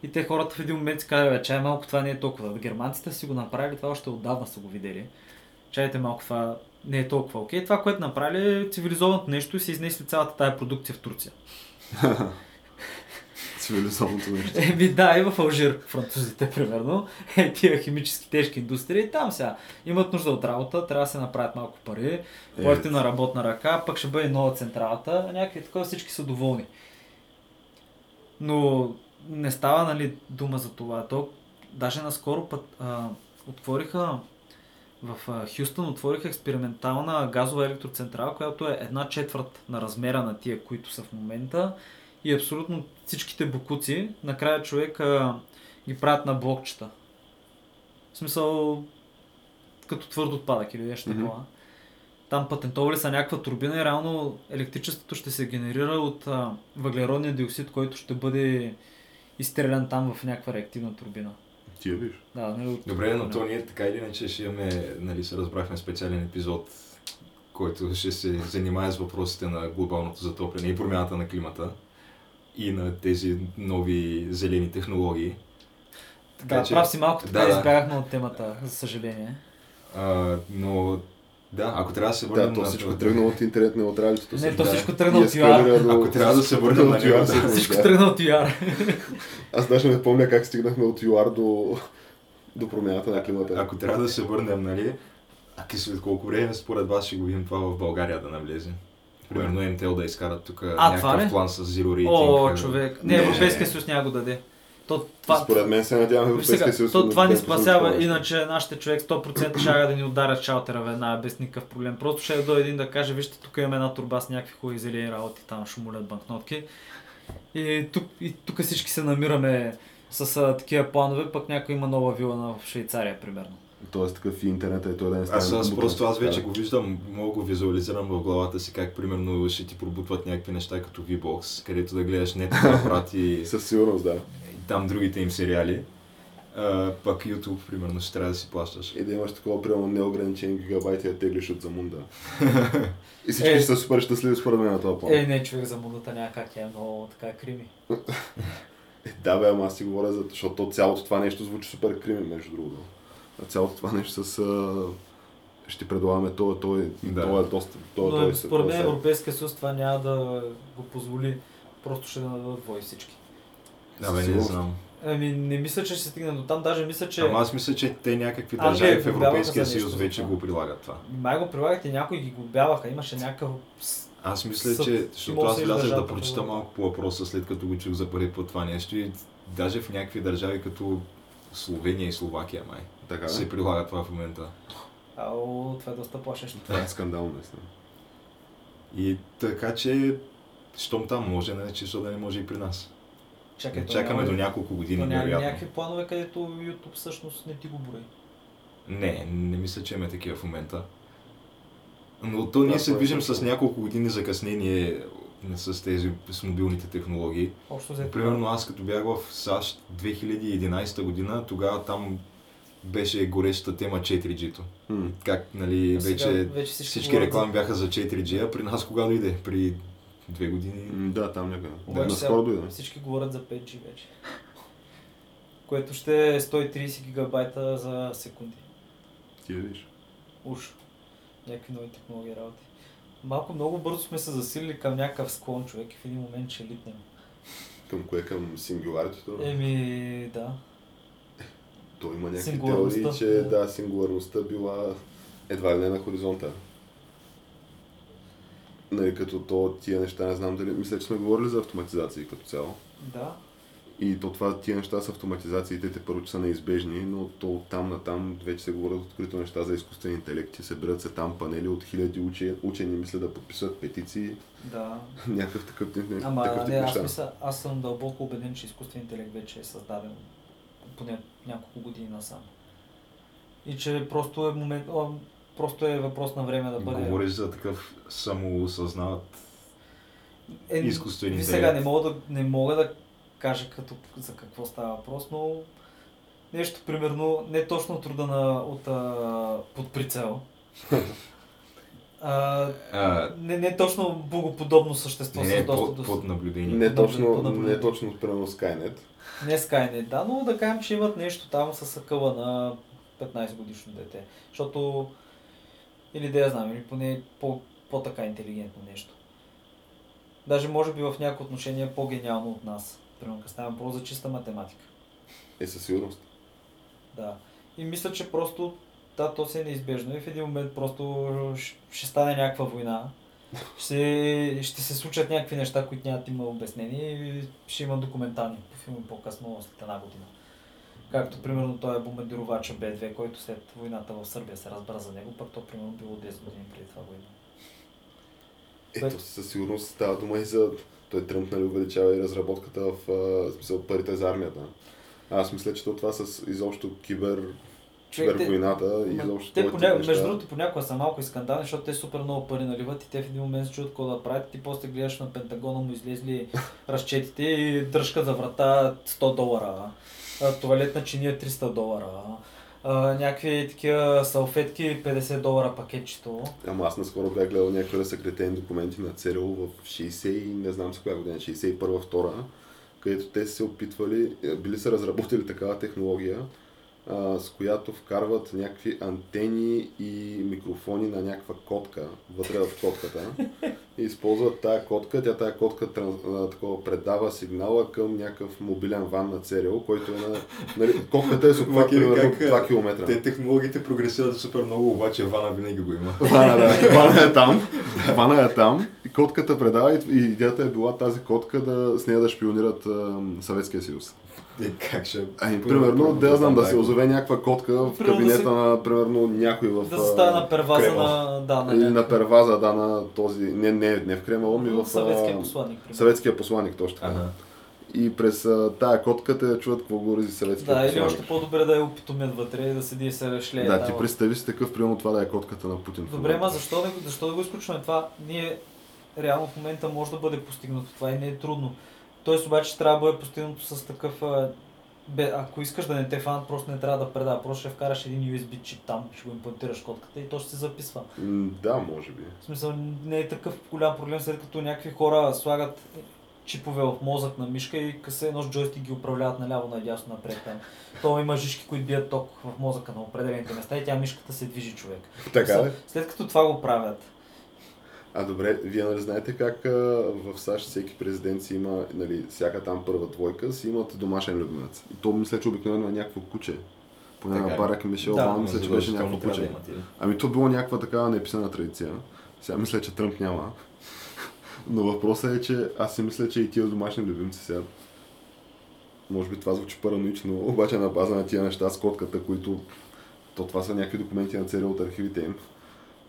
Speaker 2: И те хората в един момент си казват, чай малко това не е толкова. Германците си го направили, това още отдавна са го видели. Чайте малко това не е толкова окей. Това, което направили е цивилизованото нещо и се изнесли цялата тая продукция в Турция.
Speaker 1: Цивилизованото нещо.
Speaker 2: Еми да, и в Алжир, французите, примерно. Е, тия химически тежки индустрии, там сега имат нужда от работа, трябва да се направят малко пари,
Speaker 1: Е,
Speaker 2: на работна ръка, пък ще бъде нова централата, някакви такова всички са доволни. Но не става, нали, дума за това. То, даже наскоро път, а, отвориха в а, Хюстън отвориха експериментална газова електроцентрала, която е една четвърт на размера на тия, които са в момента. И абсолютно всичките букуци, накрая човек а, ги правят на блокчета. В смисъл, като твърд отпадък или нещо такова. Там патентовали са някаква турбина и реално електричеството ще се генерира от а, въглеродния диоксид, който ще бъде изстрелян там в някаква реактивна турбина.
Speaker 1: Ти я виж.
Speaker 2: Да, нали, от...
Speaker 3: Добре, но то ние така или иначе ще имаме, нали се разбрахме специален епизод, който ще се занимае с въпросите на глобалното затопляне и промяната на климата и на тези нови зелени технологии.
Speaker 2: Да,
Speaker 3: че-
Speaker 2: прав си малко така
Speaker 3: да, да.
Speaker 2: избягахме от темата, за съжаление.
Speaker 3: А, но да, ако трябва да се
Speaker 1: Да,
Speaker 3: върнем
Speaker 1: то
Speaker 3: на
Speaker 1: всичко е тръгнало от интернет неутралитето.
Speaker 2: Не, то
Speaker 3: да.
Speaker 2: всичко тръгна
Speaker 1: И
Speaker 2: от
Speaker 1: ескалира до-
Speaker 3: Ако трябва да се върнем на
Speaker 1: от
Speaker 3: него,
Speaker 1: UR,
Speaker 3: да.
Speaker 2: Всичко
Speaker 1: да.
Speaker 2: тръгна от UR.
Speaker 1: Аз даже не помня как стигнахме от ЮАР до, до промяната на климата.
Speaker 3: Ако трябва да се върнем, нали, а след колко време според вас ще го видим това в България да навлезе? Примерно МТЛ да изкарат тук
Speaker 2: това
Speaker 3: някакъв план с Zero Rating.
Speaker 2: О,
Speaker 3: а,
Speaker 2: човек. Не,
Speaker 1: Не.
Speaker 2: Европейския съюз няма го даде. То,
Speaker 1: Това... Според мен се
Speaker 2: сега,
Speaker 1: Европейския съюз.
Speaker 2: то, това ни спасява, иначе нашите човек 100% ще да ни ударят шалтера веднага, без никакъв проблем. Просто ще дойде един да каже, вижте, тук имаме една турба с някакви хубави зелени работи, там шумолят банкнотки. И тук, и тук всички се намираме с а, такива планове, пък някой има нова вила на, в Швейцария, примерно.
Speaker 1: Тоест такъв и интернет е той да не стане.
Speaker 3: Аз, аз просто аз вече
Speaker 1: така.
Speaker 3: го виждам, мога го визуализирам в главата си как примерно ще ти пробутват някакви неща като V-Box, където да гледаш нетни апарати и
Speaker 1: Със сигурност, да.
Speaker 3: там другите им сериали. А, пък YouTube, примерно, ще трябва да си плащаш.
Speaker 1: И да имаш такова, примерно, неограничени гигабайти да теглиш от замунда. И всички
Speaker 2: Е.
Speaker 1: ще са супер щастливи според мен на това план.
Speaker 2: Е, не, човек за мудата няма как е много така крими.
Speaker 1: Е, да, бе, ама аз си говоря за... Защото цялото това нещо звучи супер крими, между другото. А цялото това нещо с... А... Ще предлагаме то, то, е,
Speaker 3: Да.
Speaker 1: то е доста... То,
Speaker 2: Но
Speaker 1: то е,
Speaker 2: според мен
Speaker 1: е-
Speaker 2: Европейския съюз това няма да го позволи. Просто ще да нададат вой всички.
Speaker 3: Да, бе, не знам.
Speaker 2: Ами не мисля, че ще стигне до там, даже мисля, че...
Speaker 3: Ама аз мисля, че те някакви държави в Европейския съюз вече го прилагат това.
Speaker 2: Май го прилагат и някои ги глобяваха, имаше някакъв...
Speaker 3: Аз мисля,
Speaker 2: Съд.
Speaker 3: че, защото аз влязах да прочита малко по въпроса, след като го чух за първи път това нещо и даже в някакви държави като Словения и Словакия май
Speaker 1: Така,
Speaker 3: се прилага това в момента.
Speaker 2: Ау, това е доста плашещо.
Speaker 1: това е скандално, наистина.
Speaker 3: И така че, щом там може, нали, че защо да не може и при нас.
Speaker 2: Чакай, то
Speaker 3: Чакаме
Speaker 2: няма
Speaker 3: до няколко години,
Speaker 2: няма
Speaker 3: вероятно.
Speaker 2: някакви планове, където YouTube всъщност не ти го брои?
Speaker 3: Не, не мисля, че имаме такива в момента. Но то ние
Speaker 1: Да,
Speaker 3: се
Speaker 1: това е
Speaker 3: движим
Speaker 1: точно.
Speaker 3: с няколко години закъснение с тези с мобилните технологии.
Speaker 2: Общо взето.
Speaker 3: Примерно аз като бях в САЩ 2011 година, тогава там беше горещата тема 4G-то.
Speaker 1: М.
Speaker 3: Как, нали,
Speaker 2: сега
Speaker 3: вече,
Speaker 2: вече всички
Speaker 3: всички реклами
Speaker 2: за-
Speaker 3: бяха за 4G, а при нас кога дойде? При две години?
Speaker 1: Да, там някъде. Да, наскоро дойде.
Speaker 2: Всички говорят за 5G вече. Което ще е 130 гигабайта за секунди.
Speaker 1: Ти я видиш.
Speaker 2: Уж. Някакви нови технологии работи. Малко много бързо сме се засилили към някакъв склон човек и в един момент ще литнем.
Speaker 1: Към кое? Към сингуларитето?
Speaker 2: Еми, да.
Speaker 1: То има някакви теории, че да, сингуларността била едва ли не на хоризонта. Нали, като то тия неща, не знам дали... Мисля, че сме говорили за автоматизации като цяло.
Speaker 2: Да.
Speaker 1: И то това, тия неща с автоматизациите те първо, че са неизбежни, но то от там на там вече се говорят открито неща за изкуствен интелект, че събират се там панели от хиляди учени, учени мисля да подписват петиции,
Speaker 2: Да.
Speaker 1: някакъв такъв, тип-
Speaker 2: Ама
Speaker 1: такъв
Speaker 2: не, аз мисля, аз съм дълбоко убеден, че изкуствен интелект вече е създаден поне няколко години насам. И че просто е момент, о, просто е въпрос на време да бъде.
Speaker 3: Говориш за такъв самоосъзнават
Speaker 2: Е,
Speaker 3: изкуствен
Speaker 2: ви
Speaker 3: интелект.
Speaker 2: сега не мога да, не мога да кажа като, за какво става въпрос, но нещо примерно, не точно труда на, от, а, под прицел. а,
Speaker 3: а,
Speaker 2: не, не точно богоподобно същество
Speaker 3: не,
Speaker 2: с
Speaker 3: не,
Speaker 2: доста
Speaker 3: под, под наблюдение.
Speaker 1: Не точно,
Speaker 2: подобно.
Speaker 1: не точно примерно Skynet.
Speaker 2: Не Skynet, да, но да кажем, че имат нещо там с акъла на 15 годишно дете. Защото, или да я знам, или поне по, по-така интелигентно нещо. Даже може би в някои отношения по-гениално от нас. Примерно, става въпрос за чиста математика.
Speaker 1: Е със сигурност.
Speaker 2: Да. И мисля, че просто, да, то си е неизбежно и в един момент просто ще стане някаква война. Ще, ще се случат някакви неща, които нямат има обяснение и ще има документални филми по-късно след една година. Както примерно той е бомбардировача Б2, който след войната в Сърбия се разбра за него, пък то примерно било 10 години преди това война.
Speaker 1: Ето със сигурност става дума и за... Той Тръмп нали, увеличава и разработката в а, смисъл, парите за армията. Аз мисля, че то това с изобщо кибер, кибервойната и изобщо
Speaker 2: те поня...
Speaker 1: неща.
Speaker 2: между другото понякога са малко и скандални, защото те супер много пари наливат и те в един момент се чуят какво да правят. Ти после гледаш на Пентагона му излезли разчетите и дръжка за врата 100 долара. Туалетна чиния 300 долара. а, Някакви такива салфетки 50 долара пакетчето.
Speaker 1: Ама аз наскоро бях гледал някакви разсекретени документи на ЦРУ в 60 и не знам с коя година, 61-2, където те се опитвали, били са разработили такава технология, а, с която вкарват някакви антени и микрофони на някаква котка вътре в котката и използват тая котка, тя тая котка транс, а, такова, предава сигнала към някакъв мобилен ван на ЦРУ, който е на... Нали, котката е с обхват
Speaker 3: Макар
Speaker 1: примерно
Speaker 3: как,
Speaker 1: 2 км.
Speaker 3: Те технологиите прогресират супер много, обаче вана винаги го има.
Speaker 1: Вана, да. Вана е там. Вана е там. И котката предава и, и идеята е била тази котка да, с нея да шпионират а, Съветския съюз.
Speaker 3: Е, как ще...
Speaker 1: Ами, примерно, да знам, да се озове някаква котка в
Speaker 2: Примерно да
Speaker 1: кабинета
Speaker 2: се-
Speaker 1: на, примерно, някой в...
Speaker 2: Да заставя на перваза
Speaker 1: Кремъл.
Speaker 2: на... Да, на,
Speaker 1: Или на перваза, да, на този... Не, не, не в Кремъл, ми в...
Speaker 2: Съветския посланник. примерно.
Speaker 1: Съветския посланник, точно така.
Speaker 3: Ага.
Speaker 1: И през тая котка те чуват какво говори за съветския
Speaker 2: Да, или още по-добре да я опитомят вътре и да седи и се шлее.
Speaker 1: Да, ти представи си такъв, примерно това да е котката на Путин.
Speaker 2: Добре, ма защо да, го- защо да го изключваме това? Ние реално в момента може да бъде постигнато това и не е трудно. Тоест обаче трябва да бъде постигнато с такъв... Бе, ако искаш да не те фанат, просто не трябва да предава. Просто ще вкараш един USB чип там, ще го имплантираш котката и то ще се записва.
Speaker 1: Да, може би.
Speaker 2: В смисъл не е такъв голям проблем, след като някакви хора слагат чипове в мозък на мишка и късе едно джойстик ги управляват наляво, надясно, напред там. То има жишки, които бият ток в мозъка на определените места и тя мишката се движи човек.
Speaker 1: Така?
Speaker 2: След като това го правят,
Speaker 1: А добре, вие нали знаете как а, в САЩ всеки президент си има, нали, всяка там първа двойка си имат домашен любимец. И то мисля, че обикновено е някакво куче. Поне на. Барак Мишел
Speaker 2: Да.
Speaker 1: Мисля, че беше някакво
Speaker 3: да
Speaker 1: куче.
Speaker 3: имат, или?
Speaker 1: Ами то било някаква такава неписана традиция. Сега мисля, че Тръмп няма. Но въпросът е, че аз си мисля, че и тия домашни любимци сега. Може би това звучи параноично, обаче на база на тия неща с котката, които... То това са някакви документи на цели от архивите им.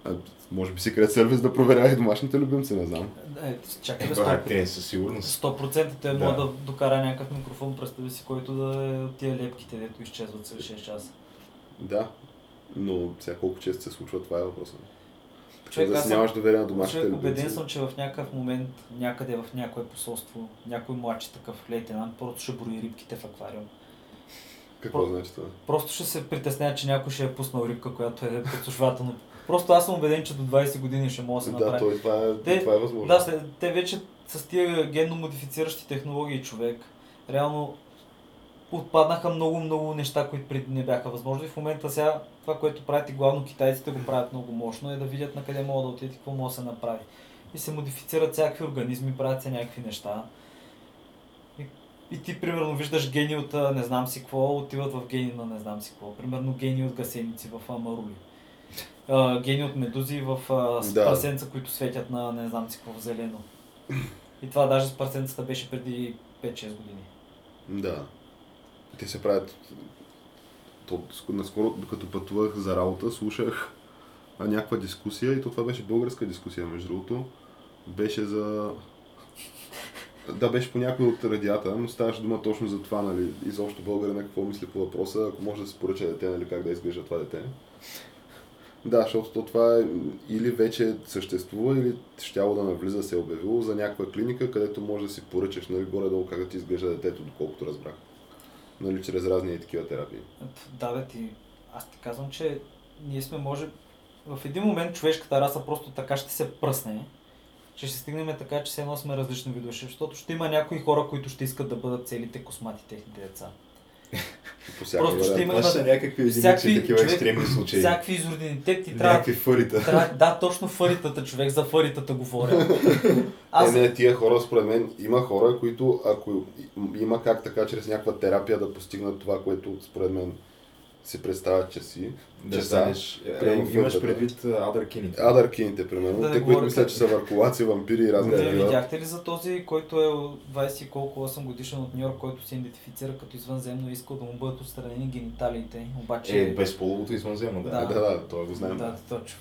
Speaker 1: А, може би секрет сервис да проверява и домашните любимци, не знам.
Speaker 2: Е, чакай
Speaker 3: Е,
Speaker 2: бе,
Speaker 3: това
Speaker 2: 100%.
Speaker 3: те със сигурност.
Speaker 2: 100% те
Speaker 3: Да.
Speaker 2: могат да докара някакъв микрофон, представи си, който да е от тия лепките, дето изчезват след 6 часа.
Speaker 1: Да, но сега колко често се случва, това е въпросът.
Speaker 2: Човек,
Speaker 1: да си нямаш доверие на домашните
Speaker 2: Човек,
Speaker 1: любимци.
Speaker 2: убеден съм, че в някакъв момент, някъде в някое посолство, някой младши такъв лейтенант просто ще брои рибките в аквариум.
Speaker 1: Какво
Speaker 2: Про-
Speaker 1: значи това?
Speaker 2: Просто ще се притесня, че някой ще е пуснал рибка, която е подсушвателно. Просто аз съм убеден, че до 20 години ще може да се
Speaker 1: Да,
Speaker 2: направи.
Speaker 1: той, това, е,
Speaker 2: Те-
Speaker 1: това е възможно.
Speaker 2: Да, те вече с тия генно модифициращи технологии човек, реално отпаднаха много, много неща, които преди не бяха възможни. В момента сега това, което правят и главно китайците го правят много мощно, е да видят на къде могат да отидат и какво може да се направи. И се модифицират всякакви организми, правят се някакви неща. И, и ти, примерно, виждаш гени от не знам си какво, отиват в гени на не знам си какво. Примерно гени от гасеници в а, марули. А, гени от медузи в а, с
Speaker 1: Да.
Speaker 2: прасенца, които светят на не знам си какво зелено. И това даже с прасенцата беше преди 5-6 години.
Speaker 1: Да. Те се правят... То, ск- наскоро, докато пътувах за работа, слушах някаква дискусия и то това беше българска дискусия, между другото. Беше за... Да, беше по някой от радията, но ставаше дума точно за това, нали, изобщо българина какво мисли по въпроса, ако може да се поръча дете, нали, как да изглежда това дете. Да, защото то това е или вече съществува, или щяло да навлиза се е обявило за някаква клиника, където може да си поръчаш нали, горе-долу как да ти изглежда детето, доколкото разбрах. Нали, чрез разни такива терапии.
Speaker 2: Да, бе, ти, аз ти казвам, че ние сме може... В един момент човешката раса просто така ще се пръсне, че ще стигнем така, че все едно сме различни видове, защото ще има някои хора, които ще искат да бъдат целите космати техните деца. Просто ще има-
Speaker 3: ще някакви единици,
Speaker 2: Всякакви
Speaker 3: такива
Speaker 2: човек-
Speaker 3: екстремни случаи.
Speaker 2: Всякакви изродини. Те ти трябва...
Speaker 3: Някакви фърита.
Speaker 2: трябва... Да, точно фаритата, човек, за фаритата говоря.
Speaker 1: Аз...
Speaker 2: Аз...
Speaker 1: Е, не, тия хора, според мен, има хора, които, ако има как така, чрез някаква терапия да постигнат това, което според мен се представят, че си.
Speaker 3: Да
Speaker 1: че
Speaker 3: станеш... е, Имаш предвид Адаркините.
Speaker 1: Адаркините, примерно,
Speaker 2: Да
Speaker 1: те, които мислят,
Speaker 2: как-
Speaker 1: че са въркулаци, вампири и разни
Speaker 3: Да,
Speaker 1: такива.
Speaker 2: видяхте ли за този, който е от 20 и колко 8 годишен от Нью Йорк, който се идентифицира като извънземно и иска да му бъдат отстранени гениталиите, обаче...
Speaker 3: Е, безполовото извънземно, да.
Speaker 2: Да.
Speaker 1: Да, да, това го знаем.
Speaker 2: Да, точно.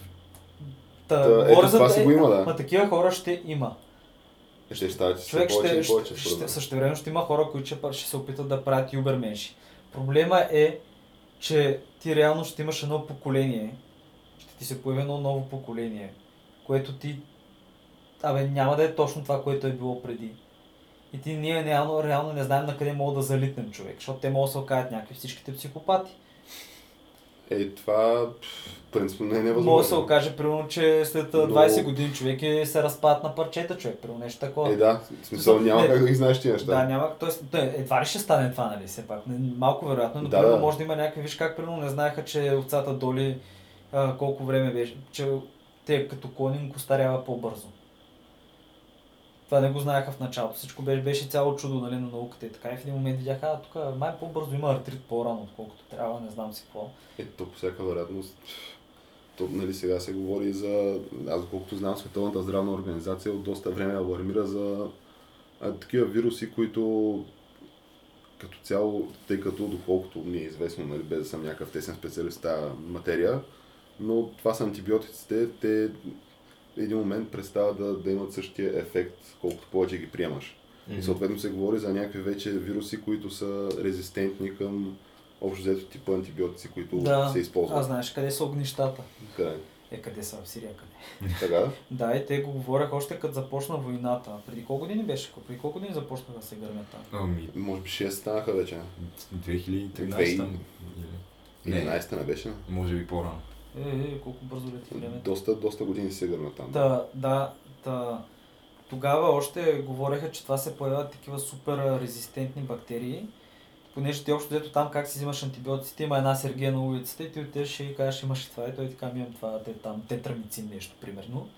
Speaker 2: Та,
Speaker 1: Та, ето това си го има, да.
Speaker 2: Ма такива хора ще има.
Speaker 1: Ще стават
Speaker 2: Човек
Speaker 1: повече
Speaker 2: ще,
Speaker 1: повече.
Speaker 2: ще,
Speaker 1: според
Speaker 2: ще, време ще има хора, които ще, ще се опитат да правят юберменши. Проблема е, че ти реално ще имаш едно поколение, ще ти се появи едно ново поколение, което ти, абе, няма да е точно това, което е било преди. И ти ние реално, реално не знаем на къде мога да залитнем човек, защото те могат да се окажат някакви всичките психопати.
Speaker 1: Е, това принципно не е невъзможно.
Speaker 2: Може да се окаже, примерно, че след а,
Speaker 1: Но-
Speaker 2: 20 години човек е, се разпадат на парчета човек, примерно нещо такова.
Speaker 1: Е, да, в смисъл
Speaker 2: Не.
Speaker 1: няма как да ги знаеш тия неща.
Speaker 2: Да, няма. Тоест, да, едва ли ще стане това, нали? Все пак. Не, Малко вероятно, но
Speaker 1: Да,
Speaker 2: примерно
Speaker 1: да.
Speaker 2: може да има някакви, виж как примерно не знаеха, че овцата доли а, колко време беше, че те като клонинг остарява по-бързо. Това не го знаеха в началото. Всичко беше, беше цяло чудо нали, на науката и така. И в един момент видяха, а тук май по-бързо има артрит по-рано, отколкото трябва, не знам си какво.
Speaker 1: Ето, по всяка вероятност, то, нали, сега се говори за, аз доколкото знам, Световната здравна организация от доста време алармира за а, такива вируси, които като цяло, тъй като доколкото ми е известно, нали, без да съм някакъв тесен специалист в тази материя, но това са антибиотиците, те един момент престават да, да имат същия ефект, колкото повече ги приемаш. И съответно се говори за някакви вече вируси, които са резистентни към общо взето типа антибиотици, които
Speaker 2: Да,
Speaker 1: се използват.
Speaker 2: А знаеш къде са огнищата?
Speaker 1: Къде?
Speaker 2: Е, къде са в Сирия, къде?
Speaker 1: Така?
Speaker 2: Да, и те го говореха още като започна войната. Преди колко години беше? Преди колко години започнаха да се гърмят там?
Speaker 3: Ами,
Speaker 1: Може би 6 станаха вече.
Speaker 3: 2013 там. или- Не,
Speaker 1: 11 не беше.
Speaker 3: може би по-рано.
Speaker 2: Е, е, колко бързо лети времето.
Speaker 1: Доста, доста години се гърна там.
Speaker 2: Та, да, та, тогава още говореха, че това се появяват такива супер резистентни бактерии, понеже ти общо взето там как си взимаш антибиотиците, има една Сергия на улицата и ти отидеш и кажеш имаш и това и той ти казва имам това, те, там тетрамицин нещо примерно.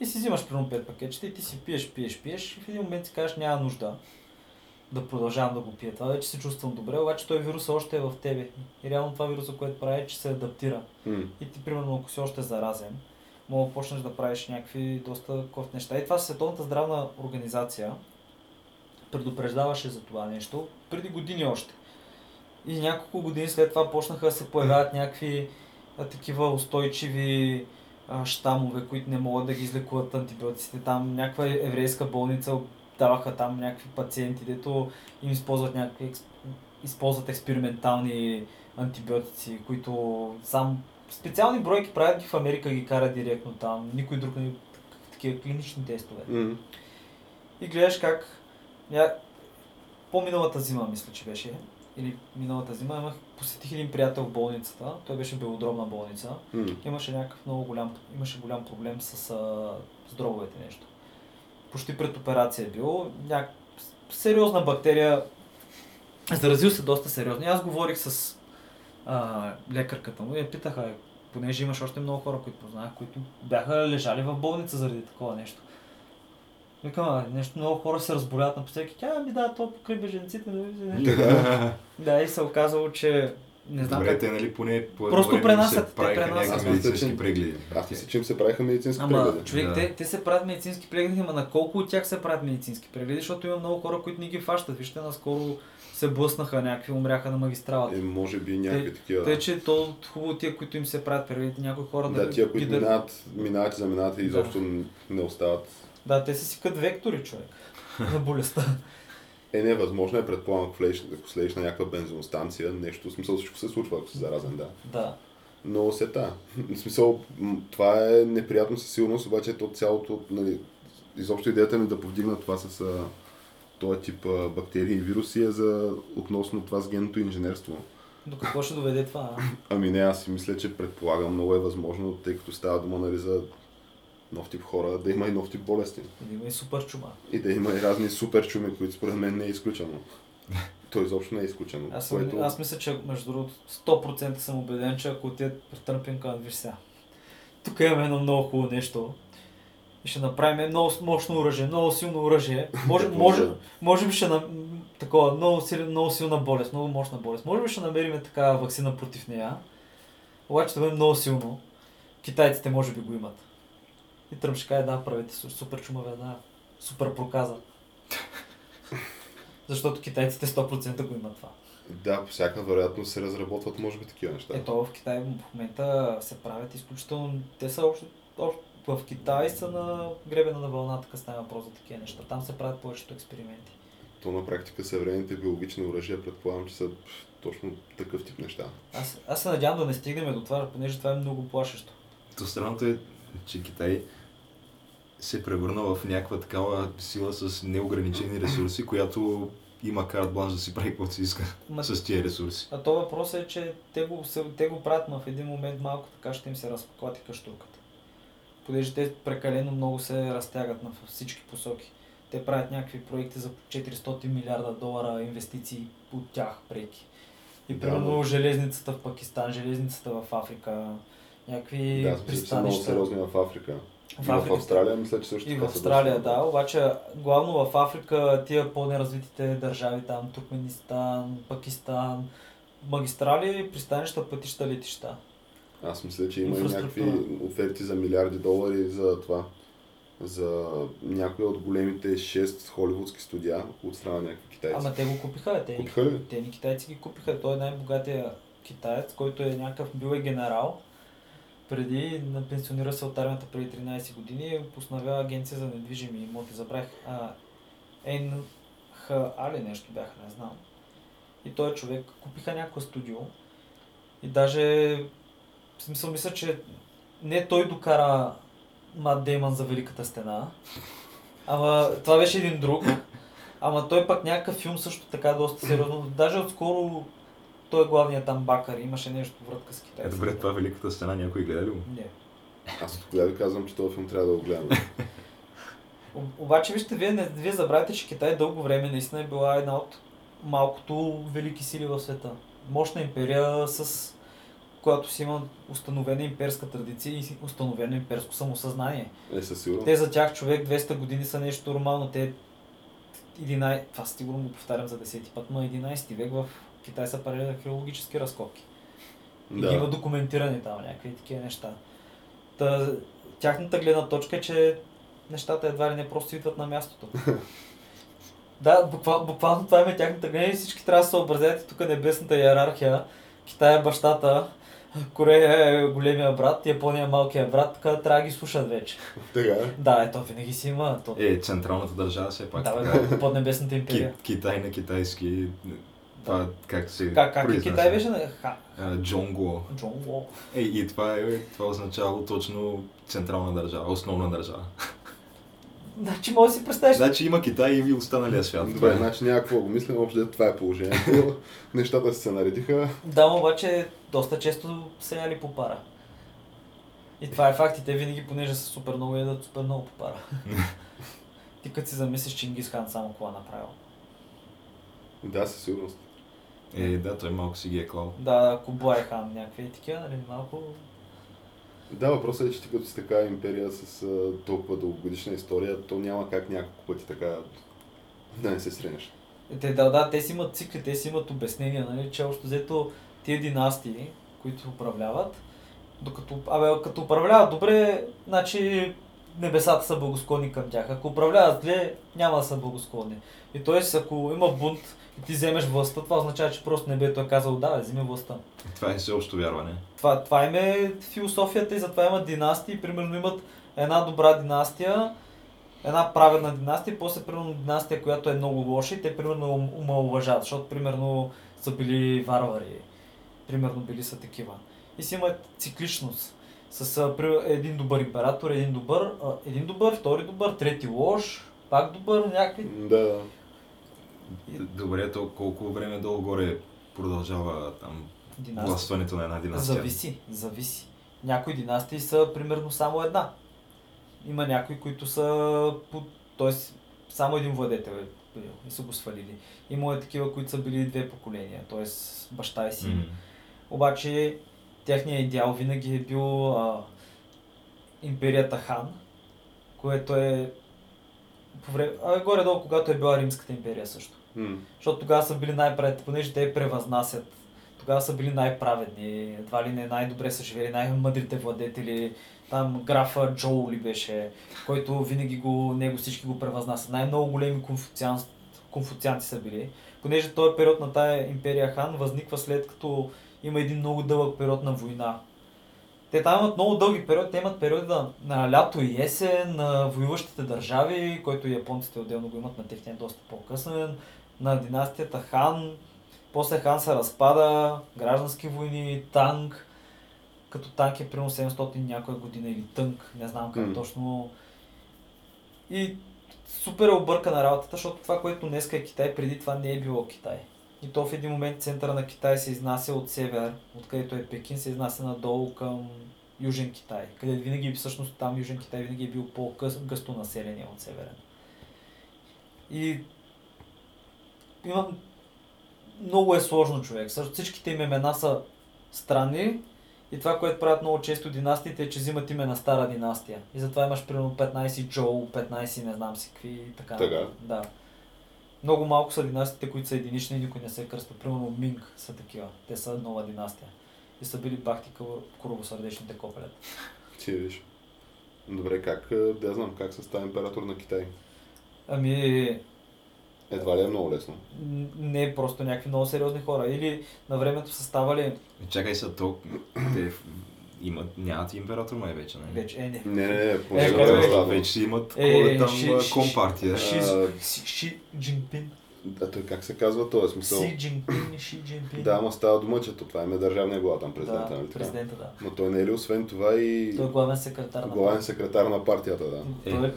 Speaker 2: И си взимаш примерно 5 пакетчета и ти си пиеш, пиеш, пиеш и в един момент си кажеш няма нужда да продължавам да го пия. Това вече се чувствам добре, обаче той вирус още е в тебе. И реално това вируса, което прави, е, че се адаптира.
Speaker 1: М.
Speaker 2: И ти, примерно, ако си още заразен, мога да почнеш да правиш някакви доста кофти неща. И това Световната здравна организация предупреждаваше за това нещо преди години още. И няколко години след това почнаха да се появяват някакви а, такива устойчиви а, щамове, които не могат да ги излекуват антибиотиците. Там някаква еврейска болница даваха там някакви пациенти, дето им използват някакви използват експериментални антибиотици, които сам специални бройки правят ги в Америка ги карат директно там. Никой друг не такива клинични тестове.
Speaker 1: М.
Speaker 2: И гледаш как ня... по-миналата зима, мисля, че беше, или миналата зима, имах, посетих един приятел в болницата, той беше белодробна болница,
Speaker 1: М.
Speaker 2: имаше някакъв много голям, имаше голям проблем с, а, с дробовете нещо. Почти пред операция е бил, няк... сериозна бактерия, заразил се доста сериозно. И аз говорих с а, лекарката му и я питаха, «Е, понеже имаш още много хора, които познах, които бяха лежали в болница заради такова нещо. Викам, «А, нещо много хора се разболяват на пътеки. Тя ми да, то покрай беженците. нали?» Да, и се оказало, че не знам
Speaker 3: Добре,
Speaker 2: как...
Speaker 3: те нали поне по
Speaker 2: Просто пренасят,
Speaker 3: се
Speaker 2: те пренасят.
Speaker 3: някакви
Speaker 1: Аз мисля,
Speaker 3: медицински
Speaker 1: че-
Speaker 3: прегледи.
Speaker 1: Аз мисля, че им се правиха медицински
Speaker 2: Ама,
Speaker 1: прегледи.
Speaker 2: човек,
Speaker 3: Да.
Speaker 2: те, те се правят медицински прегледи, ама на колко от тях се правят медицински прегледи, защото има много хора, които не ги фащат. Вижте, наскоро се блъснаха, някакви умряха на магистралата.
Speaker 1: Е, може би някакви такива.
Speaker 2: Тъй, че то хубаво тия, които им се правят прегледи, някои хора
Speaker 1: Да, тия, които
Speaker 2: ги
Speaker 1: минават, минават и заминават и
Speaker 2: Да.
Speaker 1: изобщо не остават.
Speaker 2: Да, те се сикат вектори, човек, на болестта.
Speaker 1: Е, не, възможно е, предполагам, ако влезеш, ако слезеш на някаква бензиностанция, нещо, в смисъл всичко се случва, ако си заразен, да.
Speaker 2: Да.
Speaker 1: Но се та. В смисъл, това е неприятно със сигурност, обаче то цялото, нали, изобщо идеята ми да повдигна това с а, този тип а, бактерии и вируси е за относно това с генното инженерство.
Speaker 2: До какво ще доведе това? а?
Speaker 1: Ами не, аз си мисля, че предполагам много е възможно, тъй като става дума нали, за нов тип хора, да има и нов тип болести.
Speaker 2: Да има и супер чума.
Speaker 1: И да има и разни супер чуми, които според мен не е изключено. То изобщо не е изключено.
Speaker 2: Аз, съм,
Speaker 1: което...
Speaker 2: аз мисля, че между другото 100% съм убеден, че ако отидат при търпинка, виж сега. Тук имаме едно много хубаво нещо. И ще направим много мощно оръжие, много силно оръжие. Може, може, може би ще на, такова, много, силен, много силна болест, много мощна болест. Може би ще намерим такава вакцина против нея. Обаче да бъде много силно. Китайците може би го имат. И Тръмп ще каже, да, правете су- супер чума веднага. Супер проказа. Защото китайците 100% го имат това.
Speaker 1: Да, по всяка вероятност се разработват, може би, такива неща.
Speaker 2: Ето в Китай в момента се правят изключително... Те са общо, общо в Китай са на гребена на вълната, къде става въпрос за такива неща. Там се правят повечето експерименти.
Speaker 1: То на практика съвременните биологични оръжия предполагам, че са точно такъв тип неща.
Speaker 2: Аз, аз се надявам да не стигнем до това, понеже това е много плашещо.
Speaker 3: То странното е, че Китай се превърна в някаква такава сила с неограничени ресурси, която има карт бланш да си прави каквото си иска
Speaker 2: Ма,
Speaker 3: с тия ресурси.
Speaker 2: а то въпрос е, че те го, те го правят, но в един момент малко така ще им се разклати каштурката. Понеже те прекалено много се разтягат на всички посоки. Те правят някакви проекти за 400 милиарда долара инвестиции от тях преки. И
Speaker 1: Да,
Speaker 2: примерно
Speaker 1: но-
Speaker 2: железницата в Пакистан, железницата в Африка, някакви
Speaker 1: Да, мисля, че са много
Speaker 2: пристанища.
Speaker 1: сериозни в Африка.
Speaker 2: В
Speaker 1: И в
Speaker 2: Африка.
Speaker 1: Австралия мисля, че също
Speaker 2: И
Speaker 1: така
Speaker 2: в
Speaker 1: са
Speaker 2: Австралия, да, обаче главно в Африка, тия по-неразвитите държави, там Туркменистан, Пакистан, магистрали, пристанища, пътища, летища.
Speaker 1: Аз мисля, че има и някакви оферти за милиарди долари за това. За някои от големите 6 холивудски студия от страна на някакви китайци.
Speaker 2: Ама те го купиха, те,
Speaker 1: Купиха ли?
Speaker 2: те ни китайци ги купиха. Той е най-богатия китаец, който е някакъв, бил е генерал. Преди, пенсионира се от армията преди 13 години, постановява агенция за недвижими имоти. Забрах, а, НХА ли нещо бяха, не знам. И той човек купиха някакво студио и даже, в смисъл мисля, че не той докара Мат Дейман за Великата стена, ама това беше един друг. Ама той пък някакъв филм също така доста сериозно. Даже отскоро той е главният там бакър, имаше нещо врътка с
Speaker 3: Е,
Speaker 2: китайците.
Speaker 3: добре, това великата стена някой гледа ли го?
Speaker 2: Не.
Speaker 1: Аз от кога ви казвам, че този филм трябва да го гледам.
Speaker 2: О- Обаче вижте, вие, не, вие забравяте, че Китай дълго време наистина е била една от малкото велики сили в света. Мощна империя с когато си има установена имперска традиция и установено имперско самосъзнание.
Speaker 1: Е, със сигурност.
Speaker 2: Те за тях човек 200 години са нещо нормално. Те 11, това сигурно го повтарям за 10 път, но 11 век в Китай са правили археологически разкопки. И
Speaker 1: Да.
Speaker 2: ги има документирани там някакви такива неща. Та, тяхната гледна точка е, че нещата едва ли не просто идват на мястото. да, буквално, буквално това е тяхната гледна и всички трябва да се съобразят тук небесната иерархия. Китай е бащата, Корея е големия брат, Япония е малкия брат, така трябва да ги слушат вече.
Speaker 1: Така.
Speaker 2: Да, ето винаги си има. То...
Speaker 3: Е, централната държава все пак.
Speaker 2: да, бе, под небесната
Speaker 3: Ки,
Speaker 2: империя.
Speaker 3: Китай на китайски. Това как се
Speaker 2: Как, как и
Speaker 3: произнася?
Speaker 2: Китай беше на Ха,
Speaker 3: Джонго.
Speaker 2: Джон Ло.
Speaker 3: Е, и това, е, това означава точно централна държава, основна държава.
Speaker 2: Значи може да си представиш.
Speaker 3: Значи има Китай и останалия свят.
Speaker 1: Добре,
Speaker 3: Това е.
Speaker 1: значи някакво го мислим, общо това е положението. Нещата се наредиха.
Speaker 2: Да, но обаче доста често се яли по пара. И това е факт и те винаги, понеже са супер много, ядат супер много по пара. Ти като си замислиш Чингис Хан само е направил.
Speaker 1: Да, със сигурност.
Speaker 3: Е, да, той малко си ги е клал.
Speaker 2: Да, Кубай хан, някакви такива, нали, малко...
Speaker 1: Да, въпросът е, че ти като си така империя с а, толкова дългогодишна история, то няма как няколко пъти така да не се сренеш.
Speaker 2: Е, Те, да, да, те си имат цикли, те си имат обяснения, нали, че общо взето тия династии, които управляват, докато, абе, като управляват добре, значи небесата са благосклонни към тях. Ако управляват зле, няма да са благосклонни. И т.е. ако има бунт и ти вземеш властта, това означава, че просто небето е казало да, вземи властта.
Speaker 3: Това е всеобщо вярване.
Speaker 2: Това, това им е философията и затова имат династии. Примерно имат една добра династия, една праведна династия, после примерно династия, която е много лоша и те примерно ум- омалуважават, защото примерно са били варвари, примерно били са такива. И си има цикличност. С а, при, един добър император, един добър, а, един добър, втори добър, трети лош, пак добър, някакви.
Speaker 1: Да,
Speaker 3: Добре, то колко време долу-горе продължава там
Speaker 2: Династия.
Speaker 3: властването на една династия?
Speaker 2: Зависи, зависи. Някои династии са примерно само една. Има някои, които са, по, т.е. само един владетел е бил и са го свалили. Има е такива, които са били две поколения, т.е. баща и син.
Speaker 3: М.
Speaker 2: Обаче техният идеал винаги е бил а, империята Хан, което е по време, а, горе-долу, когато е била Римската империя също.
Speaker 1: М.
Speaker 2: Защото тогава са били най-праведни, понеже те превъзнасят. Тогава са били най-праведни, едва ли не най-добре са живели, най-мъдрите владетели. Там графа Джоу ли беше, който винаги го, него всички го превъзнасят. Най-много големи конфуциан, конфуцианти са били. Понеже този период на тая империя Хан възниква след като има един много дълъг период на война. Те там имат много дълги периоди, те имат периоди на, на лято и есен, на воюващите държави, който японците отделно го имат на техния доста по-късен, на династията Хан, после Хан се разпада, граждански войни, танк, като танк е примерно 700 някоя година или тънк, не знам как
Speaker 1: М.
Speaker 2: точно. И супер е объркана работата, защото това, което днеска е Китай, преди това не е било Китай. И то в един момент центъра на Китай се изнася от север, откъдето е Пекин, се изнася надолу към Южен Китай, където винаги, всъщност там Южен Китай винаги е бил по-гъсто население от северен. И имам много е сложно човек. Също всичките им имена са странни и това, което правят много често династиите е, че взимат име на стара династия. И затова имаш примерно 15 Джоу, 15 не знам си какви и така.
Speaker 1: Така.
Speaker 2: Да. Много малко са династиите, които са единични и никой не се кръства. Примерно Минг са такива. Те са нова династия. И са били бахти коробосърдечните копелета.
Speaker 1: Ти виж. Добре, как, да знам, как се става император на Китай?
Speaker 2: Ами,
Speaker 1: Едва ли е много лесно.
Speaker 2: не е просто някакви много сериозни хора. Или на времето са ставали
Speaker 3: Е, Чакай са то, имат, нямат император май вече, нали?
Speaker 2: вече, е, не.
Speaker 1: Не, не, не, поне
Speaker 2: Е, как
Speaker 1: време
Speaker 2: бе?
Speaker 1: става.
Speaker 3: Вече си имат
Speaker 2: Е,
Speaker 3: е, там
Speaker 2: ши-
Speaker 3: компартия.
Speaker 2: Ши,
Speaker 1: А,
Speaker 2: Ши, Ши Джинпин.
Speaker 1: А той как се казва този смисъл?
Speaker 2: Си Джинпин, Ши Джинпин.
Speaker 1: Да, ама става дума, че то това е държавния глава там президента,
Speaker 2: да,
Speaker 1: нали така?
Speaker 2: президента, да.
Speaker 1: Но той не е ли освен това и
Speaker 2: Той е главен секретар на
Speaker 1: главен секретар на партията, да.
Speaker 2: Той е-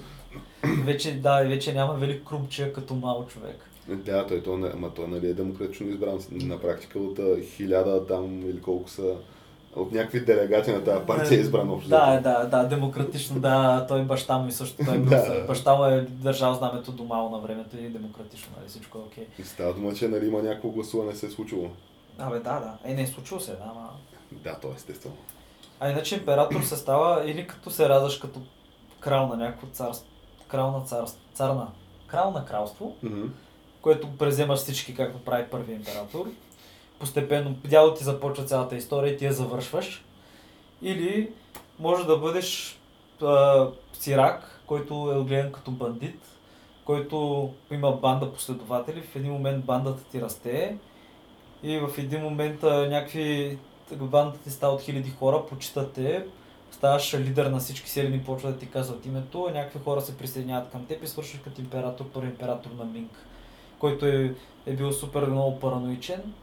Speaker 2: вече, да, и вече няма велик крумче като мал човек.
Speaker 1: Да, той, той, не- ама той нали е демократично избран на практика от хиляда там или колко са от някакви делегати на тази партия е избран общо.
Speaker 2: Да, да, да, демократично, да, той баща му и също той е
Speaker 1: Да.
Speaker 2: баща му е държал знамето до мало на времето и демократично, нали, всичко е окей.
Speaker 1: И става дума, че нали, има някакво гласуване се е случило.
Speaker 2: Абе, да, да. Е, не е случило се, да, ама...
Speaker 1: Да, то е естествено.
Speaker 2: А иначе император се става или като се раждаш като крал на някакво царство, крал на царство, цар на, крал на кралство,
Speaker 1: Мгм.
Speaker 2: което преземаш всички, както прави първи император. Постепенно дядо ти започва цялата история и ти я завършваш. Или може да бъдеш а, сирак, който е отгледан като бандит, който има банда последователи. В един момент бандата ти расте и в един момент а, някакви бандата ти става от хиляди хора, почитат те, ставаш лидер на всички селени, почва да ти казват името, някакви хора се присъединяват към теб и свършваш като император, първи император на Минг, който е, е бил супер много параноичен,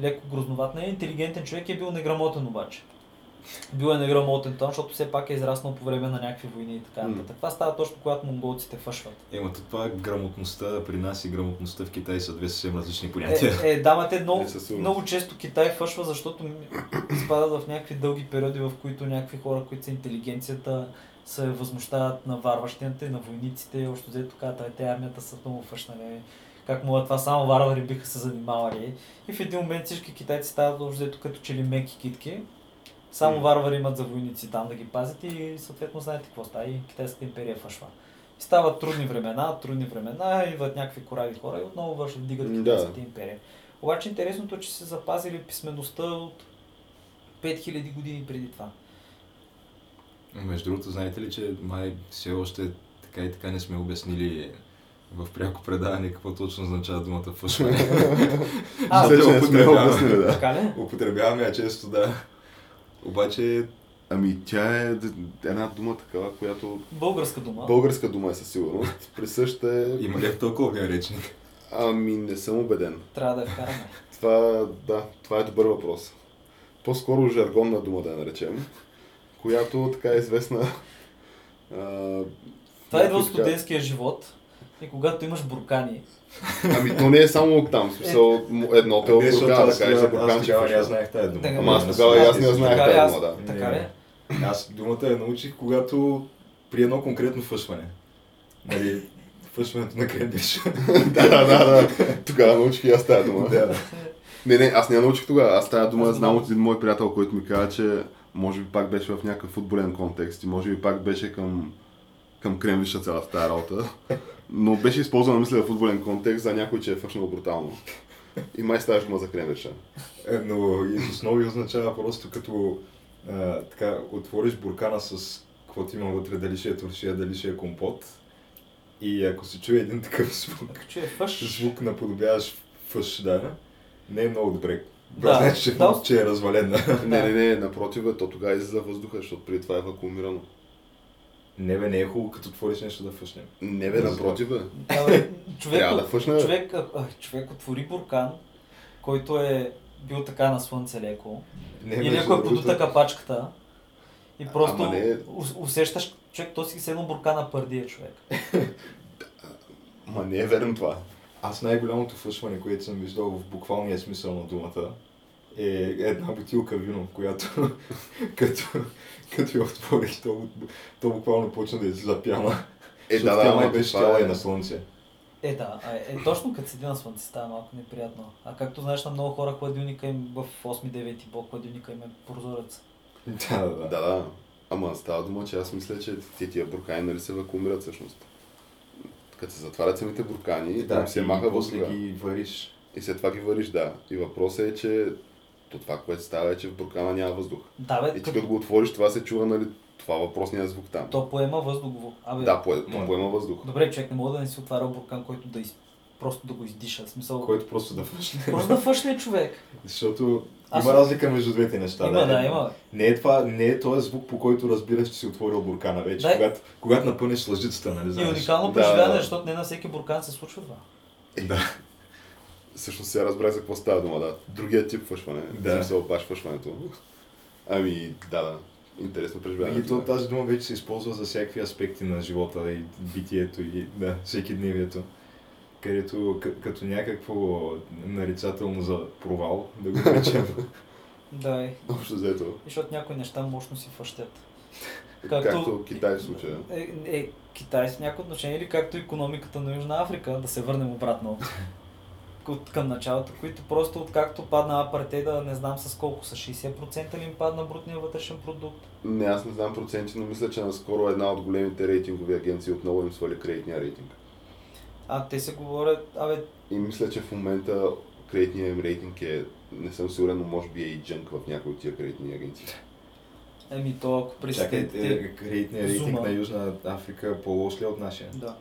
Speaker 2: леко грозноват, не е интелигентен човек, е бил неграмотен обаче. Бил е неграмотен там, защото все пак е израснал по време на някакви войни и така нататък. Това става точно когато монголците фъшват.
Speaker 3: Ема то това е грамотността при нас и грамотността в Китай са две съвсем различни
Speaker 2: Е,
Speaker 3: понятия.
Speaker 2: е, да, ма те много, много често Китай фъшва, защото изпадат в някакви дълги периоди, в които някакви хора, които са интелигенцията, се възмущават на варващината и на войниците. Още взето казват, те армията са много фъшнали. Как могат това само варвари биха се занимавали. И в един момент всички китайци стават общо взето като че ли меки китки. Само варвари имат за войници там да ги пазят и съответно знаете какво става. И китайската империя фъшва. И стават трудни времена, трудни времена, идват някакви корави хора и отново вършат,
Speaker 1: да.
Speaker 2: китайската империя. Обаче интересното е, че са запазили писмеността от 5000 години преди това.
Speaker 3: Между другото, знаете ли, че май все още така и така не сме обяснили в пряко предаване какво точно означава думата фъшване.
Speaker 2: А,
Speaker 1: сме
Speaker 3: употребяваме.
Speaker 1: обяснили, да.
Speaker 2: Така ли?
Speaker 3: Употребяваме я често, да. Обаче,
Speaker 1: Ами тя е една дума такава, която
Speaker 2: Българска дума.
Speaker 1: българска дума е със сигурност. Присъща е...
Speaker 3: има ли в тълковния речник?
Speaker 1: Ами не съм убеден.
Speaker 2: Трябва да я вкараме.
Speaker 1: Това, да, това е добър въпрос. По-скоро жаргонна дума да я наречем, която така е известна. А,
Speaker 2: Това идва от студентския живот. И когато имаш буркани,
Speaker 1: Ами то не е само там, смисъл едното е от
Speaker 3: защото
Speaker 1: буркана,
Speaker 3: аз
Speaker 1: да кажеш за
Speaker 3: аз не я
Speaker 1: фъшва.
Speaker 3: знаех тази дума.
Speaker 2: Така,
Speaker 1: Ама аз тогава и аз не
Speaker 2: Така
Speaker 1: знаех тази
Speaker 2: аз-
Speaker 1: дума, да.
Speaker 2: така ли?
Speaker 3: Аз думата я научих, когато при едно конкретно фъшване. Нали, фъшването на кренвиш.
Speaker 1: да, да, да, да. Тогава научих и аз тази дума.
Speaker 3: да.
Speaker 1: Не, не, аз не я научих тогава. Аз тази дума знам от един мой приятел, който ми каза, че може би пак беше в някакъв футболен контекст и може би пак беше към, към кремвиша цялата тази работа. Но беше използвана, мисля, в футболен контекст за някой, че е фъшнал брутално. И май ставаш дума за кремвиша.
Speaker 3: Е, Но и основи означава просто като а, така, отвориш буркана с каквото има вътре, дали ще е туршия, дали ще е компот. И ако се чуе един такъв звук,
Speaker 2: е фъш.
Speaker 3: звук наподобяваш фъш, да, не е много добре.
Speaker 2: Да,
Speaker 3: значи, че,
Speaker 2: да.
Speaker 3: че е развалена.
Speaker 1: Не, не, не, напротив, то тогава излиза въздуха, защото преди това е вакуумирано.
Speaker 3: Не бе, не е хубаво като отвориш нещо да фъшне.
Speaker 1: Не бе, напротив, бе.
Speaker 2: Човек,
Speaker 1: Трябва да фъшне,
Speaker 2: човек, човек отвори буркан, който е бил така на слънце леко.
Speaker 3: Не,
Speaker 2: Или ако е подута капачката. И просто
Speaker 1: Ама не-
Speaker 2: ус- усещаш, човек, то си седно буркана пърдия човек.
Speaker 1: Ма не е верно това.
Speaker 3: Аз най-голямото фъшване, което съм виждал в буквалния смисъл на думата, е една бутилка вино, която като, като я отворих, то, то буквално почна да излиза пяна.
Speaker 1: Е, да,
Speaker 3: тя
Speaker 1: да,
Speaker 3: май беше
Speaker 1: това
Speaker 3: тяла
Speaker 1: е-
Speaker 3: и на слънце.
Speaker 2: Е, да, а, е, точно като седи на слънце става малко неприятно. А както знаеш, на много хора хладилника им в 8-9 блок хладилника им е прозорец.
Speaker 3: Да, да, да.
Speaker 1: Да. Ама става дума, че аз мисля, че те тия буркани нали се вакуумират всъщност. Като се затварят самите буркани,
Speaker 3: Да,
Speaker 1: там се маха
Speaker 3: после ги вариш.
Speaker 1: И след това ги вариш, да. И въпросът е, че то това, което става е, че в буркана няма въздух.
Speaker 2: Да, бе,
Speaker 1: И ти
Speaker 2: като...
Speaker 1: като го отвориш, това се чува, нали, това въпросния звук там.
Speaker 2: то поема въздух. Абе,
Speaker 1: Да, по, то поема въздух.
Speaker 2: Добре, човек не мога да не си отваря буркан, който да из... просто да го издиша. В смисъл,
Speaker 3: Който просто да фъшне.
Speaker 2: просто да фъшне човек.
Speaker 3: Защото
Speaker 2: Аз-
Speaker 3: има разлика между двете неща.
Speaker 2: Има, да, има.
Speaker 3: Не е, това, не е този звук, по който разбираш, че си отворил буркана вече,
Speaker 2: Да.
Speaker 3: когато, когато напънеш лъжицата, нали
Speaker 2: И
Speaker 3: знаеш?
Speaker 2: уникално
Speaker 1: Да,
Speaker 2: преживяване,
Speaker 1: да.
Speaker 2: защото не на всеки буркан се случва това.
Speaker 3: Да.
Speaker 1: Всъщност сега разбрах за какво става дума, да. Другия тип фъшване.
Speaker 3: Да.
Speaker 1: Смисъл, баш фъшването. Ами, да, да. Интересно преживяване.
Speaker 3: И то, тази дума вече се използва за всякакви аспекти на живота и битието и да, всеки дневието. Където като някакво нарицателно за провал, да го наречем.
Speaker 2: Да, е.
Speaker 1: Общо взето.
Speaker 2: Защото някои неща мощно си фъщят.
Speaker 1: Както,
Speaker 2: Както-
Speaker 1: както Китай в случая.
Speaker 2: Е, е, Китай с някои отношения или както економиката на Южна Африка, да се върнем обратно. От към началото, които просто откакто падна апартейда, не знам с колко, с 60% ли им падна брутния вътрешен продукт.
Speaker 1: Не, аз не знам проценти, но мисля, че наскоро една от големите рейтингови агенции отново им свали кредитния рейтинг.
Speaker 2: А те се говорят, абе,
Speaker 1: И мисля, че в момента кредитният им рейтинг е, не съм сигурен, но може би е и джънк в някои от тия кредитни агенции.
Speaker 2: еми то ако
Speaker 3: Чакай,
Speaker 2: президентите...
Speaker 3: е, кредитният рейтинг
Speaker 2: Зума.
Speaker 3: на Южна Африка е по-лош ли от нашия?
Speaker 2: Да.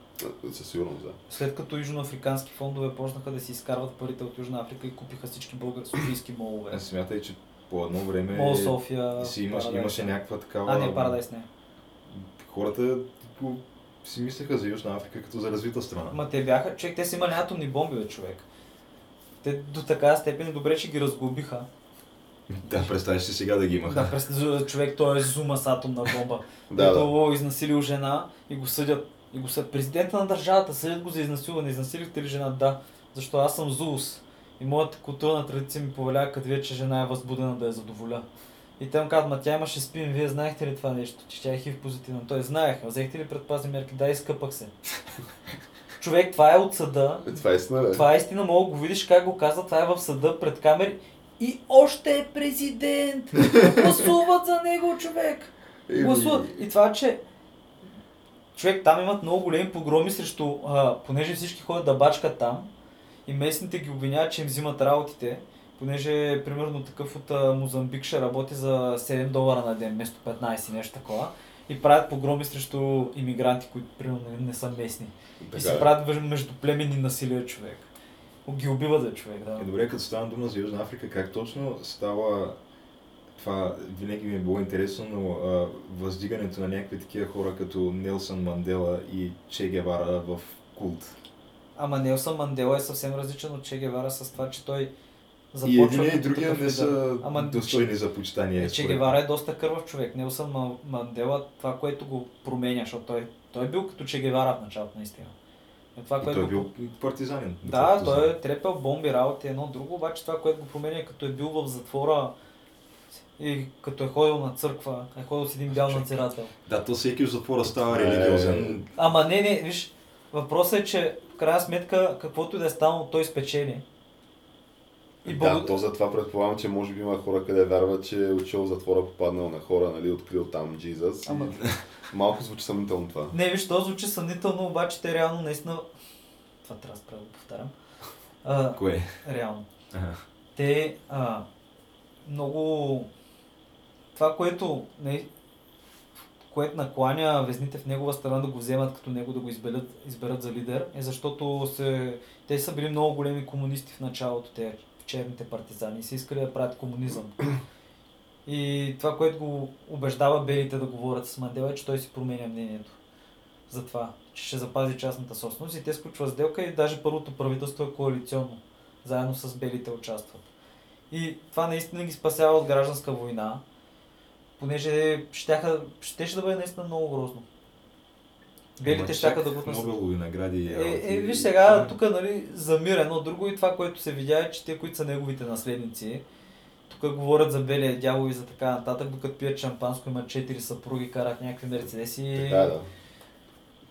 Speaker 1: Със сигурност, да.
Speaker 2: След като южноафрикански фондове почнаха да си изкарват парите от Южна Африка и купиха всички българ... софийски молове.
Speaker 3: Аз смятай, че по едно време
Speaker 2: Мол София,
Speaker 3: си имаш,
Speaker 2: Парадайс.
Speaker 3: имаше някаква такава...
Speaker 2: А, не, Парадайс не.
Speaker 3: Хората си мислеха за Южна Африка като за развита страна.
Speaker 2: Ма те бяха, човек, те са имали атомни бомби, бе, човек. Те до такава степен добре, че ги разглобиха.
Speaker 3: Да, представяш си сега да ги имаха.
Speaker 2: Да, човек, той е зума с атомна бомба.
Speaker 1: Да, да.
Speaker 2: Изнасилил жена и го съдят. И го съдят. Президента на държавата съдят го за изнасилване. Изнасилихте ли жена? Да. Защо аз съм Зулус. И моята културна традиция ми повелява, като вие, че жена е възбудена да я задоволя. И те му казват, ма тя имаше спин, вие знаехте ли това нещо, че тя е хив позитивна? Той знаех, взехте ли предпазни мерки? Да, изкъпах се. Човек, това е от съда.
Speaker 1: Е, това е истина, бе.
Speaker 2: Това е истина, мога да го видиш как го казва, това е в съда пред камери. И още е президент! Гласуват за него, човек! Гласуват. И това, че човек там имат много големи погроми срещу, а, понеже всички ходят да бачкат там и местните ги обвиняват, че им взимат работите, понеже примерно такъв от а, Мозамбик ще работи за 7 долара на ден, вместо 15 нещо такова. И правят погроми срещу иммигранти, които примерно не, са местни. И
Speaker 1: Така
Speaker 2: се
Speaker 1: е.
Speaker 2: правят меж- междуплеменни насилия човек. Ги убива да човек, да.
Speaker 3: Е, добре, като стана дума за Южна Африка, как точно става това винаги ми е било интересно, но а, въздигането на някакви такива хора като Нелсън Мандела и Че Гевара в култ.
Speaker 2: Ама Нелсън Мандела е съвсем различен от Че Гевара с това, че той
Speaker 3: И
Speaker 2: започва
Speaker 3: един и другия не са
Speaker 2: Ама
Speaker 3: достойни за почитание.
Speaker 2: Че Гевара е доста кървав човек. Нелсън Ма- Мандела, това, което го променя, защото той, той е бил като Че Гевара в началото, наистина. Е, това,
Speaker 3: И
Speaker 2: което
Speaker 3: той е
Speaker 2: го...
Speaker 3: бил партизанин.
Speaker 2: Да, той е трепел бомби, работи, едно друго, обаче това, което го променя, е като е бил в затвора и като е ходил на църква, е ходил с един бял надзирател.
Speaker 3: Да, то всеки в затвора става
Speaker 1: Е,
Speaker 3: религиозен.
Speaker 2: Ама не, не, виж, въпросът е, че в крайна сметка, каквото и да е станало, той спечели. И
Speaker 1: Да,
Speaker 2: благо-
Speaker 1: то затова предполагам, че може би има хора, къде вярват, че е в затвора, попаднал на хора, нали, открил там Джизъс.
Speaker 2: Ама-
Speaker 1: И... Малко звучи съмнително това.
Speaker 2: Не, виж, то звучи съмнително, обаче те реално наистина... Това трябва да го повтарям. А,
Speaker 3: Кое?
Speaker 2: реално.
Speaker 3: Ага.
Speaker 2: Те а, много... Това, което, не, което накланя везните в негова страна да го вземат като него да го изберат, изберат за лидер, е защото се, те са били много големи комунисти в началото, те черните партизани, са искали да правят комунизъм. И това, което го убеждава белите да говорят с Мандела, е, че той си променя мнението за това, че ще запази частната собственост и те сключват сделка и даже първото правителство е коалиционно. Заедно с белите участват. И това наистина ги спасява от гражданска война, понеже щяха, щеше да бъде наистина много грозно. Белите щяха да го
Speaker 3: Нобелови награди. и
Speaker 2: е, е, виж сега, тук нали, замира едно друго и това, което се видя е, че те, които са неговите наследници, тук говорят за белия дявол и за така нататък, докато пият шампанско, имат четири съпруги, карат някакви мерцедеси.
Speaker 1: Така е, да.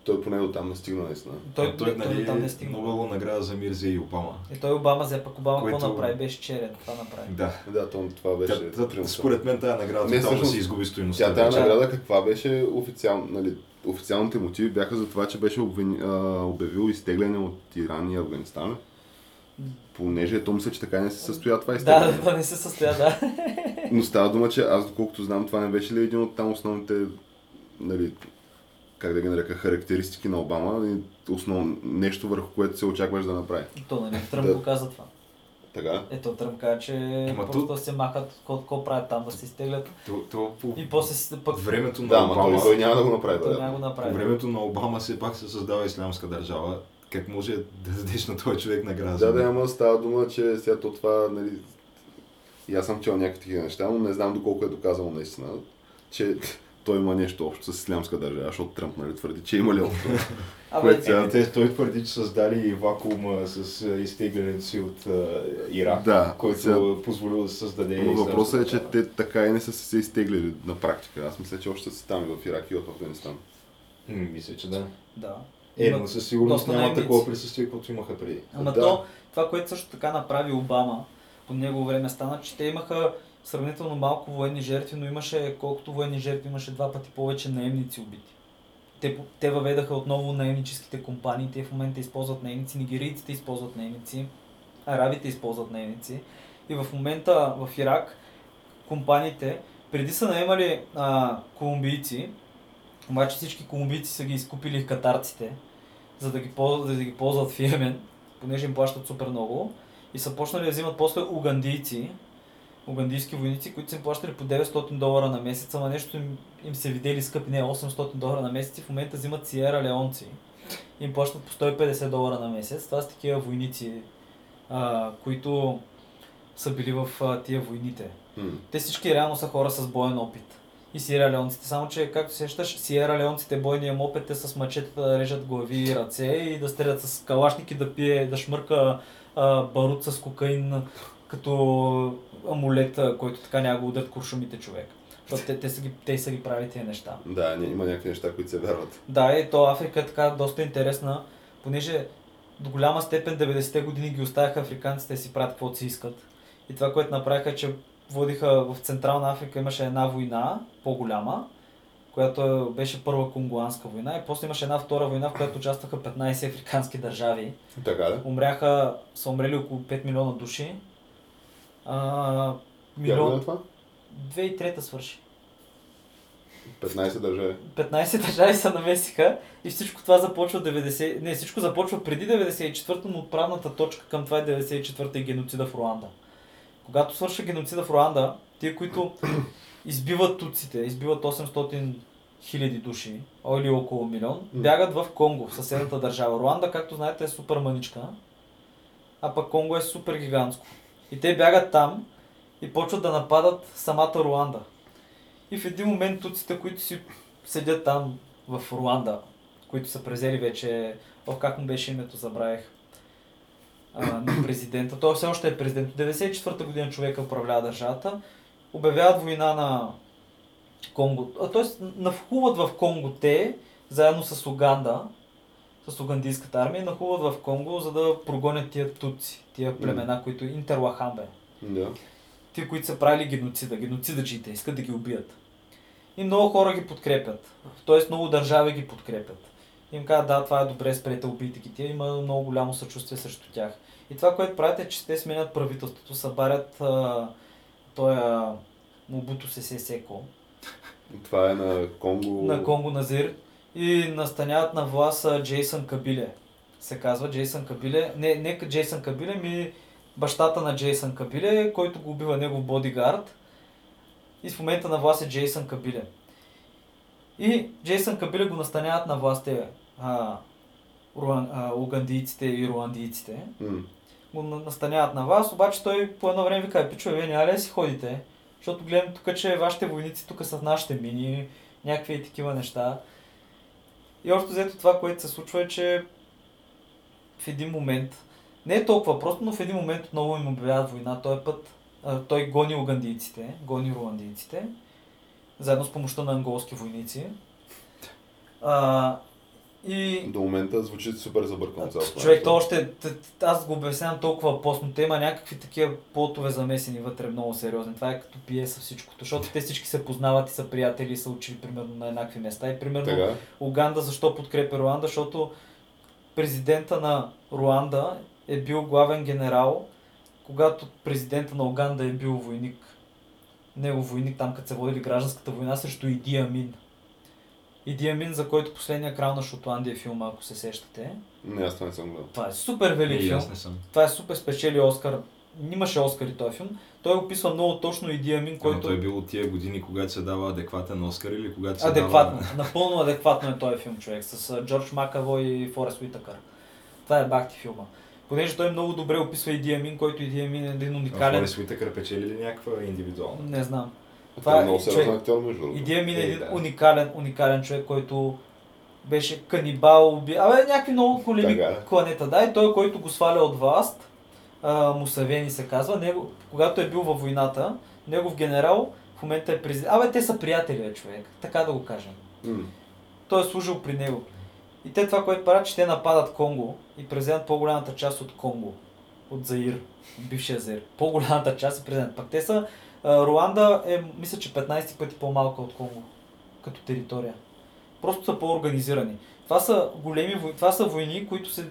Speaker 1: Той поне до там не стигна наистина.
Speaker 2: Той,
Speaker 3: А той,
Speaker 2: той,
Speaker 3: нали,
Speaker 2: там не стигна.
Speaker 3: Нобелова награда за мир взе и Обама.
Speaker 2: И той Обама взе, пък Обама какво направи? Беше черен, това направи.
Speaker 3: Да.
Speaker 1: Да, то, това беше
Speaker 3: Тя, тя, според мен тази награда
Speaker 1: Не, всъщност,
Speaker 3: си изгуби стоиността.
Speaker 1: Тя тази награда каква беше официално, нали, официалните мотиви бяха за това, че беше обвини, а, обявил изтегляне от Иран и Афганистан. Понеже то мисля, че така не се състоя това изтегляне.
Speaker 2: да, това не се състоя, да.
Speaker 1: Но става дума, че аз доколкото знам, това не беше ли един от там основните, нали, как да ги нарека, характеристики на Обама и основно нещо върху което се очакваш да направи.
Speaker 2: То, нали, Тръмп
Speaker 1: Да.
Speaker 2: го каза това.
Speaker 1: Така?
Speaker 2: Ето, Тръмп каза, че
Speaker 3: Ама
Speaker 2: просто
Speaker 3: то-
Speaker 2: да се махат, какво правят там, да се изтеглят.
Speaker 3: То, то по
Speaker 2: И после си пък...
Speaker 3: времето на
Speaker 1: Да, ама той,
Speaker 3: Обама,
Speaker 1: той няма да го направи.
Speaker 2: Той
Speaker 1: Да.
Speaker 2: няма го
Speaker 3: по
Speaker 2: направи.
Speaker 3: времето на Обама все пак се създава ислямска държава. Как може да дадеш на този човек награда?
Speaker 1: Да, да, ама става дума, че сега то това, нали, и аз съм чел някакви такива неща, но не знам доколко е доказано наистина, че той има нещо общо с ислямска държава, защото Тръмп, нали, твърди, че има ли общо.
Speaker 2: Абе,
Speaker 1: което сега-
Speaker 3: те, той твърди, че създали вакуума с а, изтеглянето си от а, Ирак,
Speaker 1: Да,
Speaker 3: който
Speaker 1: сега-
Speaker 3: позволил да създаде
Speaker 1: Но въпросът е, че те така и не са се изтеглили на практика. Аз мисля, че още са там и в Ирак и в Афганистан.
Speaker 3: М, Мисля, че да.
Speaker 2: Да.
Speaker 3: Е, но със сигурност няма такова присъствие, каквото имаха преди.
Speaker 2: Ама
Speaker 1: Да.
Speaker 2: то, това, което също така направи Обама, по негово време стана, че те имаха сравнително малко военни жертви, но имаше, колкото военни жертви, имаше два пъти повече наемници убити. Те, те въведаха отново наемническите компании, те в момента използват наемници, нигерийците използват наемници, арабите използват наемници. И в момента в Ирак компаниите, преди са наемали а, колумбийци, обаче всички колумбийци са ги изкупили катарците, за да ги, ползват, да ползват в Йемен, понеже им плащат супер много. И са почнали да взимат после угандийци, угандийски войници, които са им плащали по 900 долара на месец, ама нещо им, им се видели скъпи, не 800 долара на месец и в момента взимат Сиера Леонци. Им плащат по 150 долара на месец. Това са такива войници, а, които са били в а, тия войните.
Speaker 1: М.
Speaker 2: Те всички реално са хора с боен опит. И Сиера Леонците, само че както сещаш, Сиера Леонците бойния им опит е с мачетата да режат глави и ръце и да стрелят с калашники, да пие, да шмърка а, барут с кокаин като амулет, който така няма го удрят куршумите човек. Защото те, те, са ги, те са ги правили тези неща.
Speaker 1: Да, не, има някакви неща, които се вярват.
Speaker 2: Да, и то Африка е така доста интересна, понеже до голяма степен 90-те години ги оставяха африканците си правят каквото си искат. И това, което направиха, е, че водиха в Централна Африка имаше една война, по-голяма, която е- беше първа конгуанска война и после имаше една втора война, в която участваха 15 африкански държави.
Speaker 1: Така да?
Speaker 2: Умряха, са умрели около 5 милиона души. А, милион...
Speaker 1: е това?
Speaker 2: 2003 свърши.
Speaker 1: 15 държави.
Speaker 2: 15 държави се намесиха и всичко това започва 90... Не, всичко започва преди 94-та, но отправната точка към това е 94-та и геноцида в Руанда. Когато свършва геноцида в Руанда, тия, които избиват туците, избиват 800 хиляди души, или около милион, бягат в Конго, в съседната държава. Руанда, както знаете, е супер маничка, а пък Конго е супер гигантско. И те бягат там и почват да нападат самата Руанда. И в един момент туците, които си седят там в Руанда, които са презели вече, о, как му беше името, забравих, а, на президента. Той все още е президент. От 94-та година човека управлява държавата. Обявяват война на Конго. Тоест, нахуват в Конго те, заедно с Уганда, с угандийската армия, нахуват в Конго, за да прогонят тия туци, тия племена, които Интерлахамбе
Speaker 1: Да.
Speaker 2: ти, които са правили геноцида, геноцидаджите, искат да ги убият. И много хора ги подкрепят. Тоест много държави ги подкрепят. Им казват, да, това е добре, спрете, убийте ги. Тия има много голямо съчувствие срещу тях. И това, което правят е, че те сменят правителството, събарят а, тоя Мобуто Сесе Секо
Speaker 1: Това е на Конго.
Speaker 2: на Конго Назир и настаняват на власт Джейсън Кабиле. Се казва Джейсън Кабиле. Не, не Джейсън Кабиле, ми бащата на Джейсън Кабиле, който го убива негов бодигард. И в момента на власт е Джейсън Кабиле. И Джейсън Кабиле го настаняват на власт те, а, руан, а, угандийците и руандийците.
Speaker 1: М.
Speaker 2: Го на- настаняват на вас, обаче той по едно време вика, пичове, вие няма ли си ходите? Защото гледам тук, че вашите войници тук са в нашите мини, някакви такива неща. И общо взето това, което се случва е, че в един момент, не е толкова просто, но в един момент отново им обявяват война. Той път той гони угандийците, гони руандийците, заедно с помощта на анголски войници. И
Speaker 1: До момента звучи супер забъркано цялото.
Speaker 2: Човек, то още, аз го обяснявам толкова постно, те има някакви такива плотове замесени вътре много сериозни. Това е като пие със всичкото, защото те всички се познават и са приятели и са учили примерно на еднакви места. И примерно
Speaker 1: Така.
Speaker 2: Уганда защо подкрепя Руанда, защото президента на Руанда е бил главен генерал, когато президента на Уганда е бил войник. Негов войник там, като се водили гражданската война срещу Иди Амин. Иди Амин, за който последния крал на Шотландия е филма, ако се сещате.
Speaker 1: Не, аз това не съм гледал.
Speaker 2: Това е супер велик
Speaker 3: И
Speaker 2: филм.
Speaker 3: аз не съм.
Speaker 2: Това е супер спечели Оскар. Имаше Оскари този филм. Той описва много точно Иди Амин,
Speaker 3: Който...
Speaker 2: който
Speaker 3: той е бил от тия години, когато се дава адекватен Оскар или когато се
Speaker 2: Адекватно,
Speaker 3: дава...
Speaker 2: напълно адекватно е този филм, човек, с а, Джордж Макаво и Форест Уитакър. Това е бахти филма. Понеже той много добре описва Иди Амин, който Иди Амин е един
Speaker 3: А
Speaker 2: уникален...
Speaker 3: Форест Уитакър печели ли някаква индивидуална?
Speaker 2: Не знам.
Speaker 1: Това е
Speaker 2: е
Speaker 1: много сериозен
Speaker 2: човек-
Speaker 1: актьор, между другото.
Speaker 2: Иди Амин е
Speaker 3: Е,
Speaker 2: един
Speaker 3: да.
Speaker 2: уникален, уникален човек, който беше канибал, уби... Абе, някакви много големи
Speaker 1: Така.
Speaker 2: кланета. Да, и той, който го сваля от власт, а, Мусавени се казва, него, когато е бил във войната, негов генерал в момента е президент. Абе, те са приятели, човек, така да го кажем.
Speaker 1: М.
Speaker 2: Той е служил при него. И те това, което правят, че те нападат Конго и преземат по-голямата част от Конго. От Заир, от бившия Заир. По-голямата част е преземат. Пак те са, Руанда е, мисля, че 15 пъти по-малка от Конго, като територия. Просто са по-организирани. Това са големи войни, това са войни, които се,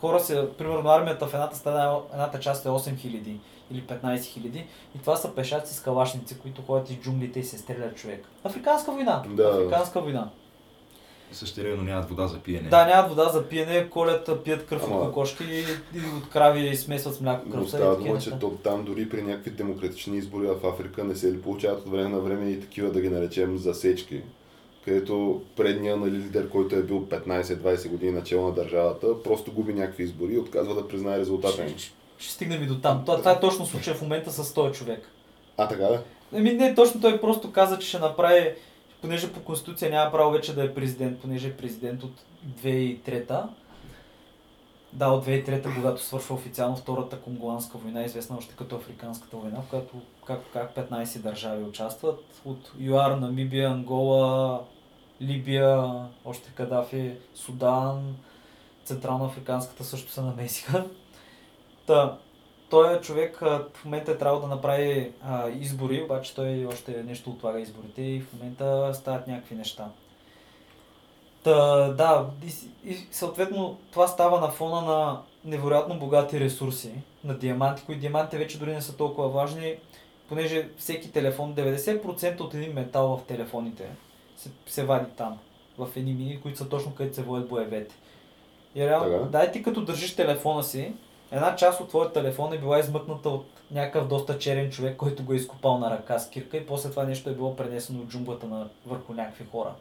Speaker 2: хора се, примерно армията в едната страна, едната част е 8000 или 15 000 и това са пешаци с калашници, които ходят из джунглите и се стрелят човек. Африканска война.
Speaker 1: Да.
Speaker 2: Африканска война.
Speaker 3: Същевременно нямат вода за пиене.
Speaker 2: Да, нямат вода за пиене, колят, пият кръв
Speaker 1: Ама-
Speaker 2: от кокошки и, и от крави и смесват с мляко
Speaker 1: Но
Speaker 2: кръвта. и
Speaker 1: става дума, че то, там дори при някакви демократични избори в Африка не се ли получават от време на време и такива, да ги наречем, засечки, където предния нали, лидер, който е бил 15-20 години начало на държавата, просто губи някакви избори и отказва да признае резултата им.
Speaker 2: Ще, ще, ще стигнем и до там. Това, това е точно случая в момента с този човек.
Speaker 1: А, така да?
Speaker 2: Еми не, точно той просто каза, че ще направи, понеже по конституция няма право вече да е президент, понеже е президент от 2003 Да, от 2003 когато свършва официално Втората конгуанска война, известна още като Африканската война, в която как, как 15 държави участват. От ЮАР, Намибия, Ангола, Либия, още Кадафи, Судан, Централно-Африканската също се намесиха. Та, той е човек в момента е трябвало да направи а, избори, обаче той още нещо отлага изборите и в момента стават някакви неща. Та, да, и, и съответно това става на фона на невероятно богати ресурси, на диаманти, които диамантите вече дори не са толкова важни, понеже всеки телефон, 90% от един метал в телефоните се, се вади там, в едни мини, които са точно където се водят боевете. И реално, дай ти като държиш телефона си, една част от твоят телефон е била измъкната от някакъв доста черен човек, който го е изкопал на ръка с кирка и после това нещо е било пренесено от джунглата на, върху някакви хора.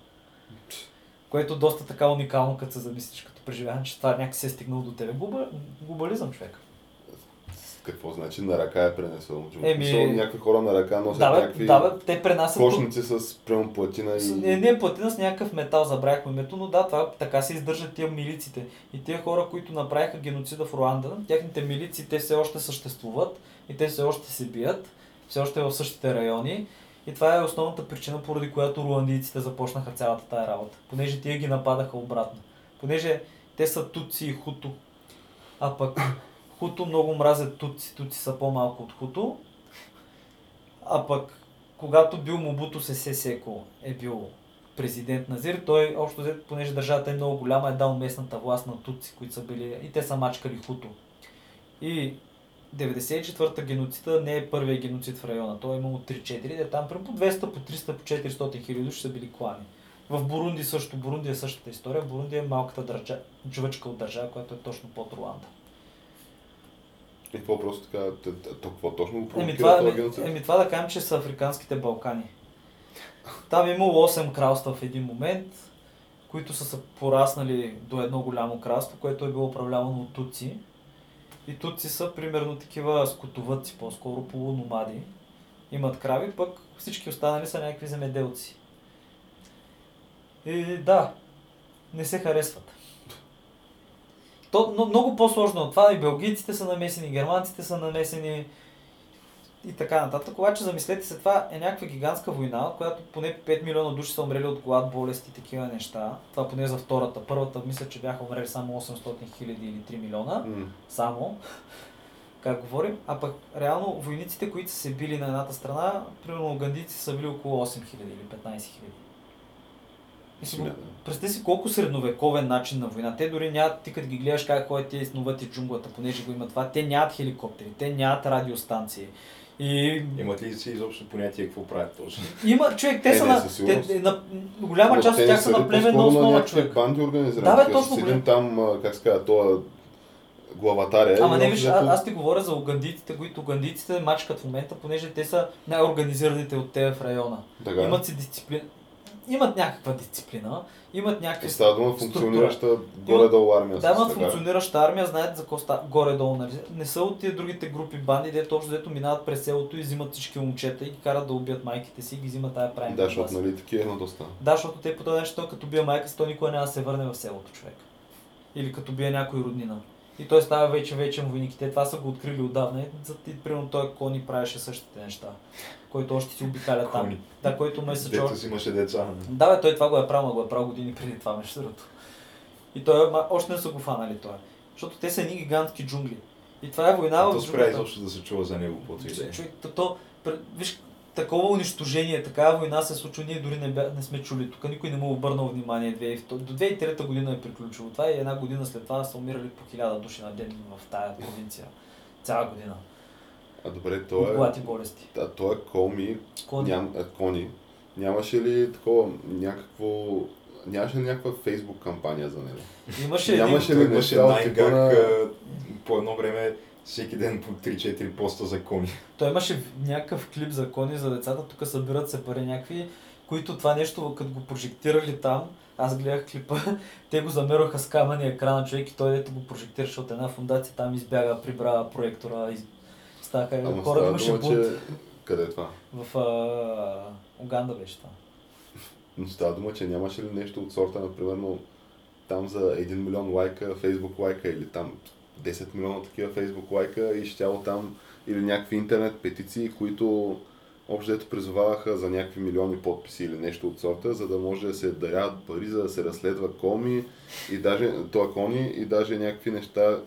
Speaker 2: Което доста така уникално, като се замислиш като преживяване, че това някакси е стигнало до тебе. Глоба, глобализъм, човек.
Speaker 1: Какво значи на ръка е пренесено?
Speaker 2: Еми-
Speaker 1: Еми... Някакви хора на ръка носят
Speaker 2: Да, бе,
Speaker 1: някакви
Speaker 2: да, бе, те пренасят...
Speaker 1: кошници с прямо платина и...
Speaker 2: Не, не е платина с някакъв метал, забравяхме името, но да, това така се издържат тия милиците. И тия хора, които направиха геноцида в Руанда, тяхните милици, те все още съществуват и те все още се бият, все още в същите райони. И това е основната причина, поради която руандийците започнаха цялата тая работа. Понеже тия ги нападаха обратно. Понеже те са туци и хуто. А пък хуто много мразят туци, туци са по-малко от хуто. А пък когато бил Мобуто Сесе Секо е бил президент на ЗИР, той общо взето, понеже държавата е много голяма, е дал местната власт на туци, които са били и те са мачкали хуто. И 94-та геноцида не е първият геноцид в района. Той е имало 3-4, де там по 200, по 300, по 400 хиляди души са били клани. В Бурунди също, Бурунди е същата история. Бурунди е малката държа, джувачка от държава, която е точно под Руанда.
Speaker 1: И какво просто така, то какво точно го
Speaker 2: Еми това,
Speaker 1: този
Speaker 2: еми,
Speaker 1: геноцид?
Speaker 2: еми това да кажем, че са Африканските Балкани. Там е имало 8 кралства в един момент, които са се пораснали до едно голямо кралство, което е било управлявано от туци. И туци са примерно такива скотовъдци, по-скоро полуномади. Имат крави, пък всички останали са някакви земеделци. И да, не се харесват. То, но много по-сложно от това. И белгийците са намесени, германците са намесени и така нататък. Обаче замислете се, това е някаква гигантска война, от която поне 5 милиона души са умрели от глад, болести и такива неща. Това поне за втората. Първата мисля, че бяха умрели само 800 хиляди или 3 милиона.
Speaker 1: М.
Speaker 2: Само. Как говорим. А пък реално войниците, които са се били на едната страна, примерно угандийци са били около 8 хиляди или 15 хиляди.
Speaker 1: Смятам.
Speaker 2: Представи си колко средновековен начин на война. Те дори нямат, ти като ги гледаш как ходят тези снуват и джунглата, понеже го имат това, те нямат хеликоптери, те нямат радиостанции. И
Speaker 3: Имат ли си изобщо понятие какво правят точно?
Speaker 2: има, човек, те
Speaker 1: Е,
Speaker 2: са
Speaker 1: не,
Speaker 2: на, те, на, голяма
Speaker 1: Но
Speaker 2: част от
Speaker 1: те
Speaker 2: тях са на племенна основа, човек.
Speaker 1: банди организирани.
Speaker 2: Да, бе, точно,
Speaker 1: Седим там, как се казва, това главатаря.
Speaker 2: Ама
Speaker 1: и
Speaker 2: не виж, а, аз ти говоря за угандийците, които угандийците мачкат в момента, понеже те са най-организираните от те в района.
Speaker 1: Така.
Speaker 2: Имат си дисциплина. Имат някаква дисциплина, имат някакви
Speaker 1: И става дума функционираща горе-долу армия.
Speaker 2: Да, имат функционираща армия, знаят за какво става горе-долу. Нали? Не са от тия другите групи банди, дето общо дето минават през селото и взимат всички момчета и ги карат да убият майките си и ги взимат тая правим.
Speaker 1: Да, защото нали такива е на доста.
Speaker 2: Да, защото те по този начин, като бие майка си, той никога няма да се върне в селото човек. Или като бие някой роднина. И той става вече вечен войник. И Те това са го открили отдавна. И за ти, примерно, той Кони правеше същите неща. Който още си обикаля там. Да, който ме се
Speaker 3: Дето си имаше деца.
Speaker 2: да, бе, той това го е правил, го е правил години преди това, между другото. И той още не са го фанали това. Защото те са едни гигантски джунгли. И това е война
Speaker 3: То
Speaker 2: в
Speaker 3: спря изобщо да се чува за него, и е.
Speaker 2: То, пр- виж, такова унищожение, такава война се случва, ние дори не, не сме чули тук, никой не му е обърнал внимание. 2002 До 2003 година е приключило това и една година след това са умирали по хиляда души на ден в тая провинция. Цяла година.
Speaker 1: А добре,
Speaker 2: От
Speaker 1: то е...
Speaker 2: и болести.
Speaker 1: А то е Коми,
Speaker 2: Кони.
Speaker 1: ням, а, Кони. Нямаше ли такова някакво... Нямаше ли някаква фейсбук кампания за него?
Speaker 2: Имаше
Speaker 1: Нямаше ли
Speaker 3: имаше
Speaker 1: неща от типа на-
Speaker 3: по едно време всеки ден по 3-4 поста за кони.
Speaker 2: Той имаше някакъв клип за кони за децата, тук събират се пари някакви, които това нещо, като го прожектирали там, аз гледах клипа, те го замерваха с камъни екрана човек и той дето го прожектираше от една фундация, там избяга, прибра проектора, из... ставаха
Speaker 1: Ама
Speaker 2: хора,
Speaker 1: става
Speaker 2: имаше бунт.
Speaker 1: че... Къде е това?
Speaker 2: В а... Уганда беше това.
Speaker 1: Но става дума, че нямаше ли нещо от сорта, например, там за 1 милион лайка, фейсбук лайка или там 10 милиона такива фейсбук лайка и щяло там или някакви интернет петиции, които общо дето призоваваха за някакви милиони подписи или нещо от сорта, за да може да се даряват пари, за да се разследва коми и даже, това кони и даже някакви неща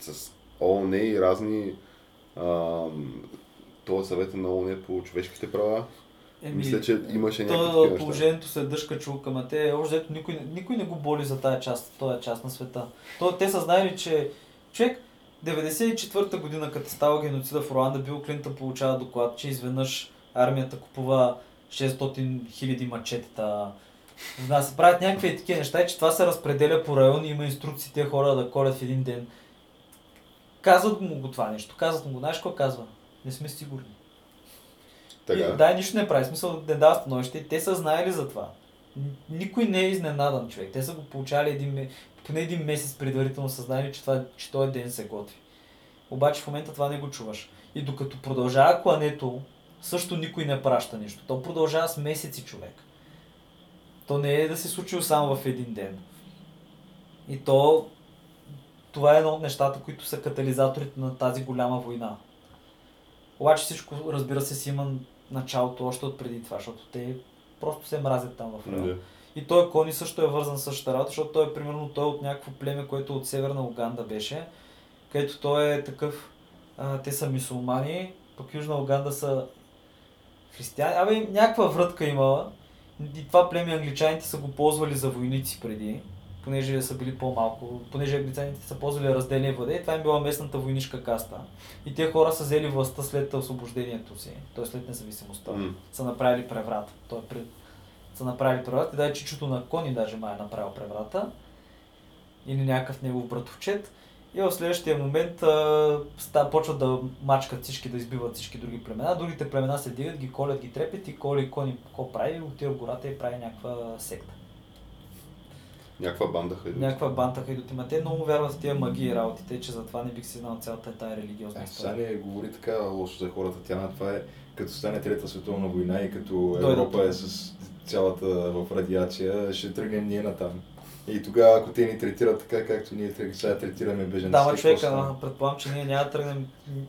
Speaker 1: с ООН и разни ам, това съвета на ООН по човешките права. Мисля, че имаше някакви такива неща.
Speaker 2: положението се дъжка чулка, ма те, още никой, никой не го боли за тая част, този част на света. То, те са знаели, че човек 94-та година, като става геноцида в Руанда, Бил Клинтън получава доклад, че изведнъж армията купува 600 хиляди мачетата. Да, се правят някакви такива неща, и че това се разпределя по райони, има инструкции тези хора да колят в един ден. Казват му го това нещо, казват му го, знаеш какво казва? Не сме сигурни.
Speaker 1: Така.
Speaker 2: И, да, и нищо не прави. Смисъл не дава становище. И Те са знаели за това. Никой не е изненадан човек. Те са го получали един, поне един месец предварително са знаели, че, това, че този ден се готви. Обаче в момента това не го чуваш. И докато продължава клането, също никой не праща нищо. То продължава с месеци човек. То не е да се случило само в един ден. И то това е едно от нещата, които са катализаторите на тази голяма война. Обаче всичко, разбира се, си има началото още от преди това, защото те просто се мразят там в района.
Speaker 1: Да.
Speaker 2: И той Кони също е вързан с същата работа, защото той е примерно той е от някакво племе, което от северна Уганда беше, където той е такъв, а, те са мисулмани, пък Южна Уганда са християни. Абе, някаква врътка имала. И това племе англичаните са го ползвали за войници преди, понеже са били по-малко, понеже англичаните са ползвали разделение и владе, това им била местната войнишка каста. И те хора са взели властта след освобождението си, т.е. след независимостта.
Speaker 1: М.
Speaker 2: Са направили преврат. Той е пред... са направили преврат и даже чичото на Кони даже май е направил преврата. Или някакъв негов братовчет. И в следващия момент а, ста, почват да мачкат всички, да избиват всички други племена. Другите племена се дигат, ги колят, ги трепят и коли Кони какво прави? Отива в гората и прави някаква секта.
Speaker 1: Някаква банда хайдут.
Speaker 2: Някаква банта хайдути. Ма те много вярват в тия магии и работите, че затова не бих си знал цялата тая религиозна
Speaker 3: Е, сега
Speaker 2: история.
Speaker 3: не говори така лошо за хората. Тя на това е като стане Трета световна война и като
Speaker 2: Дойдат
Speaker 3: Европа е с цялата в радиация, ще тръгнем ние натам. И тогава, ако те ни третират така, както ние сега третираме бежанците,
Speaker 2: Да, ма човека, предполагам, че ние няма да тръгнем.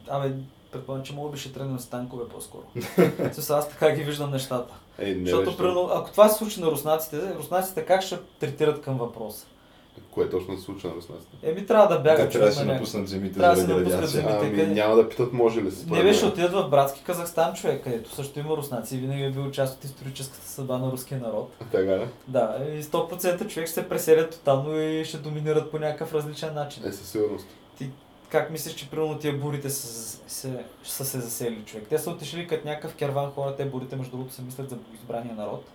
Speaker 2: Абе, предполагам, че мога би ще тръгнем с танкове по-скоро. Също аз така ги виждам нещата.
Speaker 1: Е, не
Speaker 2: Защото, примерно, ако това се случи на руснаците, руснаците как ще третират към въпроса?
Speaker 1: Кое точно се случва на руснаците?
Speaker 2: Еми, трябва да
Speaker 3: Те
Speaker 2: бягат
Speaker 3: трябва да се напуснат земите
Speaker 2: Трябва да се
Speaker 3: заради
Speaker 2: напуснат
Speaker 3: радиация.
Speaker 2: земите.
Speaker 1: Ами
Speaker 2: къде-
Speaker 1: няма да питат може ли се.
Speaker 2: Не беше отидат в братски Казахстан човек, където също има руснаци и винаги е бил част от историческата съдба на руския народ.
Speaker 1: Така да?
Speaker 2: Да, и 100% човек ще се преселят тотално и ще доминират по някакъв различен начин.
Speaker 1: Е, със сигурност.
Speaker 2: Ти как мислиш, че примерно тия бурите са, се, са се заселили човек? Те са отишли като някакъв керван хора, те бурите между другото се мислят за избрания народ,